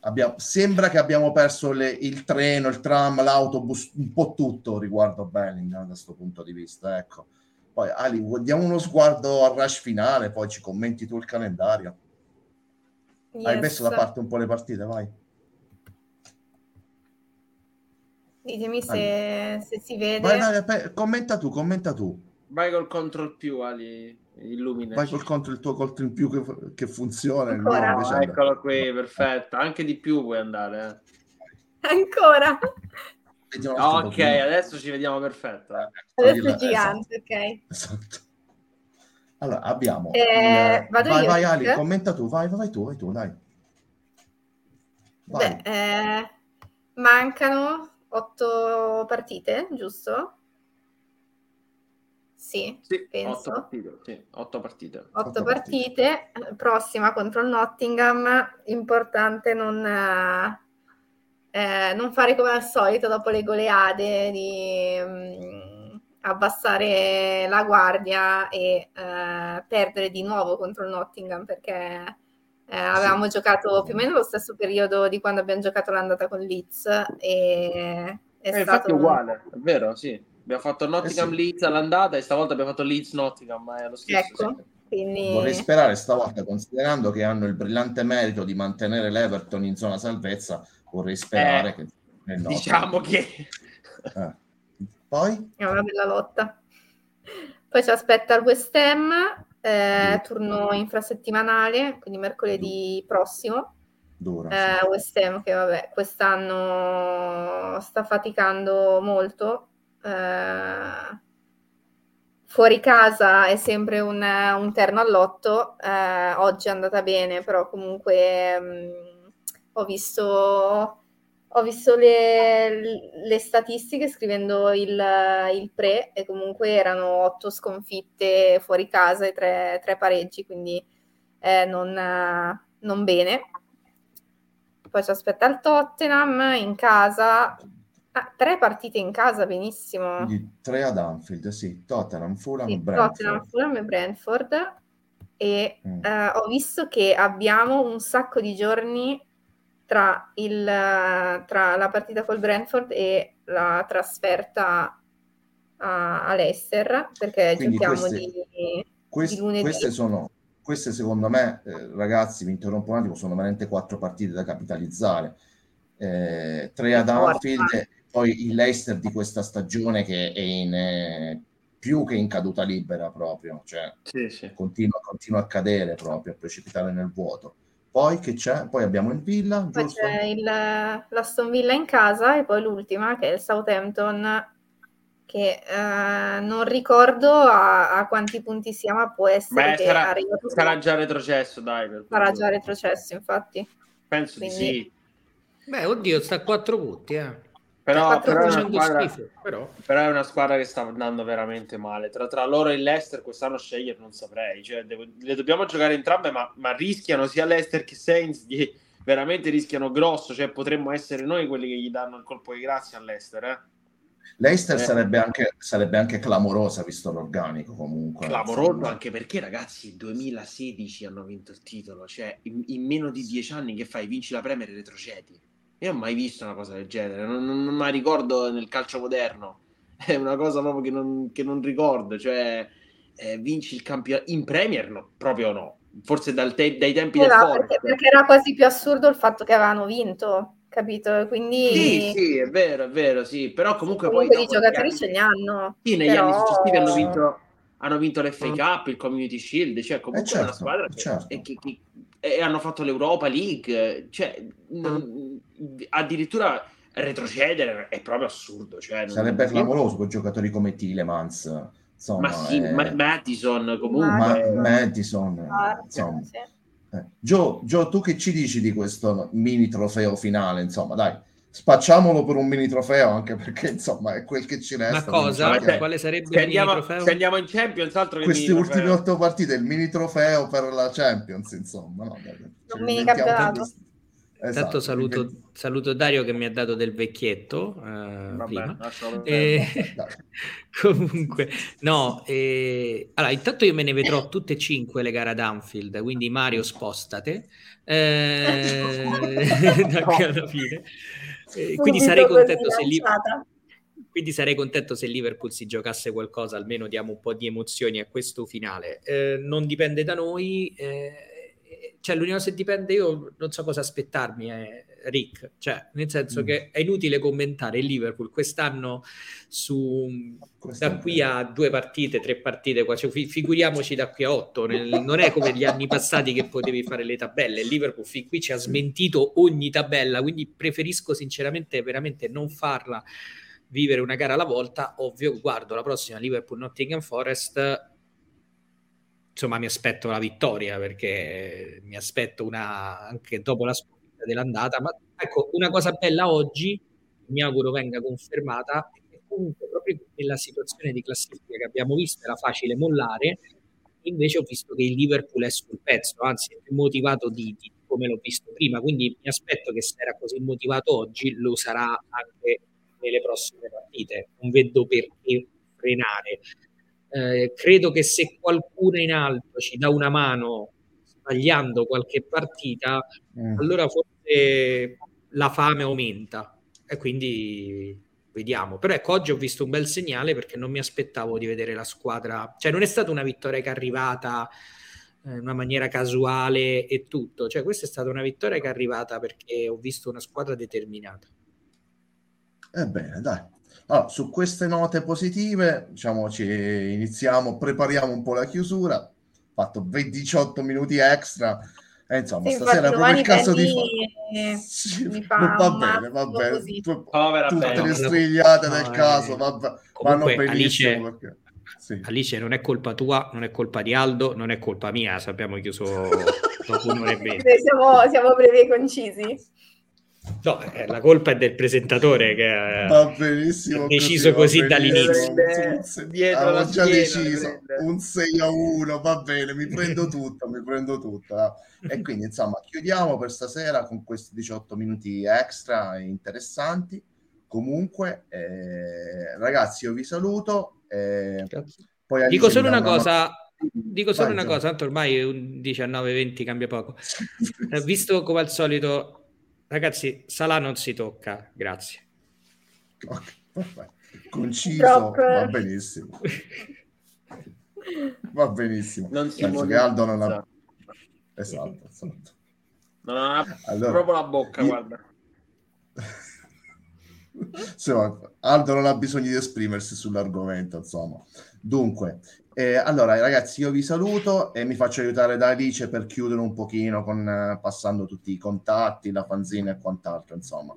Abbiamo, sembra che abbiamo perso le, il treno, il tram, l'autobus, un po' tutto riguardo Bellingham da questo punto di vista. Ecco. Poi Ali, diamo uno sguardo al rush finale, poi ci commenti tu il calendario. Yes. Hai messo da parte un po' le partite, vai. Ditemi se, se si vede. Vai, vai, commenta tu, commenta tu. Vai col control più, Ali. Illumina. Vai col contro il tuo contro in più che, che funziona. Ancora. Ah, eccolo qui, perfetto. Anche di più puoi andare. Eh. Ancora. ok, adesso ci vediamo perfetto. Adesso è gigante, esatto. ok. Esatto. Allora, abbiamo... Eh, il... Vai, vai, Ali, commenta tu, vai, vai tu, vai tu, dai. Vai. Beh, eh, mancano otto partite, giusto? Sì, sì penso. Otto partite, sì, otto partite. Otto, otto partite. partite. prossima contro il Nottingham, importante non, eh, non, fare come al solito dopo le goleade di mh, mm, abbassare la guardia e eh, perdere di nuovo contro il Nottingham perché eh, avevamo sì. giocato più o meno lo stesso periodo di quando abbiamo giocato l'andata con Leeds e è, è stato uguale, è vero, sì. Abbiamo fatto Nottingham eh sì. Leeds all'andata e stavolta abbiamo fatto Leeds Nottingham, ma è lo stesso. Ecco, quindi... Vorrei sperare stavolta, considerando che hanno il brillante merito di mantenere l'Everton in zona salvezza, vorrei sperare eh, che... Diciamo che... Eh. Poi? È una bella lotta. Poi ci aspetta il West Ham, eh, turno infrasettimanale, quindi mercoledì prossimo. Dura, eh, West Ham che vabbè, quest'anno sta faticando molto. Eh, fuori casa è sempre un, un terno all'otto, eh, oggi è andata bene, però comunque mh, mm, ho visto, ho visto le, le, statistiche scrivendo il, il, pre e comunque erano otto sconfitte fuori casa e tre, tre pareggi, quindi eh, non, non bene. Poi ci aspetta il Tottenham in casa, Ah, tre partite in casa, benissimo. Quindi tre ad Anfield, sì. Tottenham, Fulham, sì, Brentford. Tottenham, Fulham e Brentford. E mm. eh, ho visto che abbiamo un sacco di giorni tra, il, tra la partita col Brentford e la trasferta a, all'Ester, perché Quindi giochiamo queste, di, queste, di lunedì. Queste sono, queste secondo me, eh, ragazzi, vi interrompo un attimo, sono veramente quattro partite da capitalizzare. Eh, tre ad Anfield poi il Leicester di questa stagione che è in, eh, più che in caduta libera proprio, cioè sì, sì. Continua, continua, a cadere proprio, a precipitare nel vuoto. Poi che c'è? Poi abbiamo il Villa. Poi giusto? c'è il, l'Aston Villa in casa e poi l'ultima che è il Southampton che eh, non ricordo a, a, quanti punti sia, ma può essere Beh, che sarà, sarà già retrocesso, dai. sarà già retrocesso, infatti. Penso Quindi... di sì. Beh, oddio, sta a quattro punti, eh. Però, però, è squadra, schifo, però. però, è una squadra che sta andando veramente male. Tra, tra loro e l'Ester quest'anno scegliere non saprei. Cioè, devo, le dobbiamo giocare entrambe, ma, ma, rischiano sia l'Ester che Saints di, veramente rischiano grosso. Cioè, potremmo essere noi quelli che gli danno il colpo di grazia all'Ester. Eh? L'Eister eh. sarebbe, anche, sarebbe, anche, clamorosa visto l'organico comunque. Clamoroso anche perché ragazzi, 2016 hanno vinto il titolo, cioè in, in meno di dieci anni che fai? Vinci la Premier e retrocedi. Io non ho mai visto una cosa del genere, non, non, non mai ricordo nel calcio moderno. È una cosa proprio che non, che non ricordo, cioè eh, vinci il campionato in Premier, no, proprio no. Forse te- dai tempi era, del perché, perché era quasi più assurdo il fatto che avevano vinto, capito? Quindi Sì, sì, è vero, è vero, sì, però comunque, comunque poi i giocatori ce ne hanno. Sì, negli però... anni successivi hanno vinto hanno vinto l'FA mm. Cup, il Community Shield, cioè comunque eh certo, una squadra che, certo. che, che, e hanno fatto l'Europa League, cioè non, addirittura retrocedere è proprio assurdo. Cioè, Sarebbe non... clamoroso con giocatori come Tilemans. Insomma, ma sì, eh... ma- Madison comunque. Ma- Madison, ah, insomma. Sì. Eh. Joe, Joe, tu che ci dici di questo mini trofeo finale? Insomma, dai, spacciamolo per un mini trofeo anche perché insomma è quel che ci resta. Ma cosa? Cioè, quale sarebbe se andiamo, il mini trofeo? Se andiamo in Champions, altro che queste ultime otto partite, il mini trofeo per la Champions, insomma, no, un mini campionato. Esatto, Intanto saluto, saluto, Dario che mi ha dato del vecchietto eh, Vabbè, prima. E... comunque, no, e... allora, intanto io me ne vedrò tutte e cinque le gare ad Anfield, quindi Mario spostate. Eh... alla fine. Eh, quindi sarei contento se Liverpool quindi sarei contento se Liverpool si giocasse qualcosa, almeno diamo un po' di emozioni a questo finale. Eh, non dipende da noi, eh, cioè l'unica cosa che dipende, io non so cosa aspettarmi, è Rick, cioè nel senso mm. che è inutile commentare il Liverpool quest'anno su, da qui a due partite, tre partite, cioè, figuriamoci da qui a otto, nel, non è come gli anni passati che potevi fare le tabelle, il Liverpool fin qui ci ha smentito ogni tabella, quindi preferisco sinceramente veramente non farla vivere una gara alla volta, ovvio guardo la prossima Liverpool Nottingham Forest. Insomma mi aspetto la vittoria perché mi aspetto una anche dopo la sconfitta dell'andata ma ecco una cosa bella oggi mi auguro venga confermata è che comunque proprio nella situazione di classifica che abbiamo visto era facile mollare invece ho visto che il Liverpool è sul pezzo anzi è più motivato di, di come l'ho visto prima quindi mi aspetto che se era così motivato oggi lo sarà anche nelle prossime partite. Non vedo perché frenare. Eh, credo che se qualcuno in alto ci dà una mano sbagliando qualche partita, mm. allora forse la fame aumenta e quindi vediamo. Però ecco, oggi ho visto un bel segnale perché non mi aspettavo di vedere la squadra, cioè non è stata una vittoria che è arrivata eh, in una maniera casuale e tutto, cioè questa è stata una vittoria che è arrivata perché ho visto una squadra determinata. Ebbene, dai, allora, su queste note positive, diciamo, ci iniziamo, prepariamo un po' la chiusura. Fatto 18 minuti extra. E insomma, sì, stasera proprio il caso di sì, fa va bene, va bene. Oh, Tutte le strigliate no, del caso va, vanno benissimo. Alice, perché... sì. Alice, non è colpa tua, non è colpa di Aldo, non è colpa mia. Sappiamo chiuso dopo un'ora e venti. Siamo, siamo brevi e concisi. No, eh, la colpa è del presentatore che ha deciso così, dall'inizio. Avevo già deciso un 6 a 1, va bene, mi prendo tutto, mi prendo tutto. E quindi insomma chiudiamo per stasera con questi 18 minuti extra interessanti. Comunque, eh, ragazzi, io vi saluto. Eh, poi dico solo una cosa. Dico solo Vai, una cosa, tanto ormai 19-20 cambia poco. Eh, visto come al solito Ragazzi, Salah non si tocca, grazie. Okay, Conciso, va benissimo. Va benissimo. Non si Penso che Aldo non ha... Esatto, esatto. Non ha allora, proprio la bocca, io... guarda. insomma, Aldo non ha bisogno di esprimersi sull'argomento, insomma. Dunque, eh, allora ragazzi, io vi saluto e mi faccio aiutare da Alice per chiudere un pochino con, eh, passando tutti i contatti, la fanzina e quant'altro, insomma.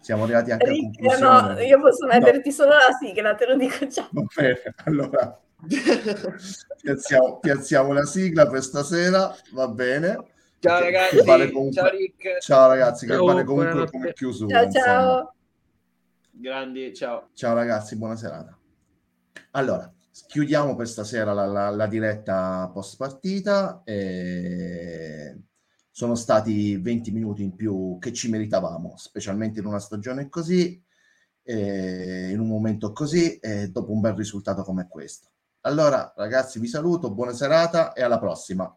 Siamo arrivati anche Rick, a conclusione. No, io posso metterti no. solo la sigla, te lo dico già. Va bene, allora piazziamo, piazziamo la sigla per stasera, va bene. Ciao ragazzi, vale comunque... ciao Rick. Ciao ragazzi, che ciao, vale comunque come chiusura. Ciao, ciao. Grandi, ciao. Ciao ragazzi, buona serata. Allora, chiudiamo per stasera la, la, la diretta post partita. E sono stati 20 minuti in più che ci meritavamo, specialmente in una stagione così, in un momento così, e dopo un bel risultato come questo. Allora, ragazzi, vi saluto, buona serata e alla prossima.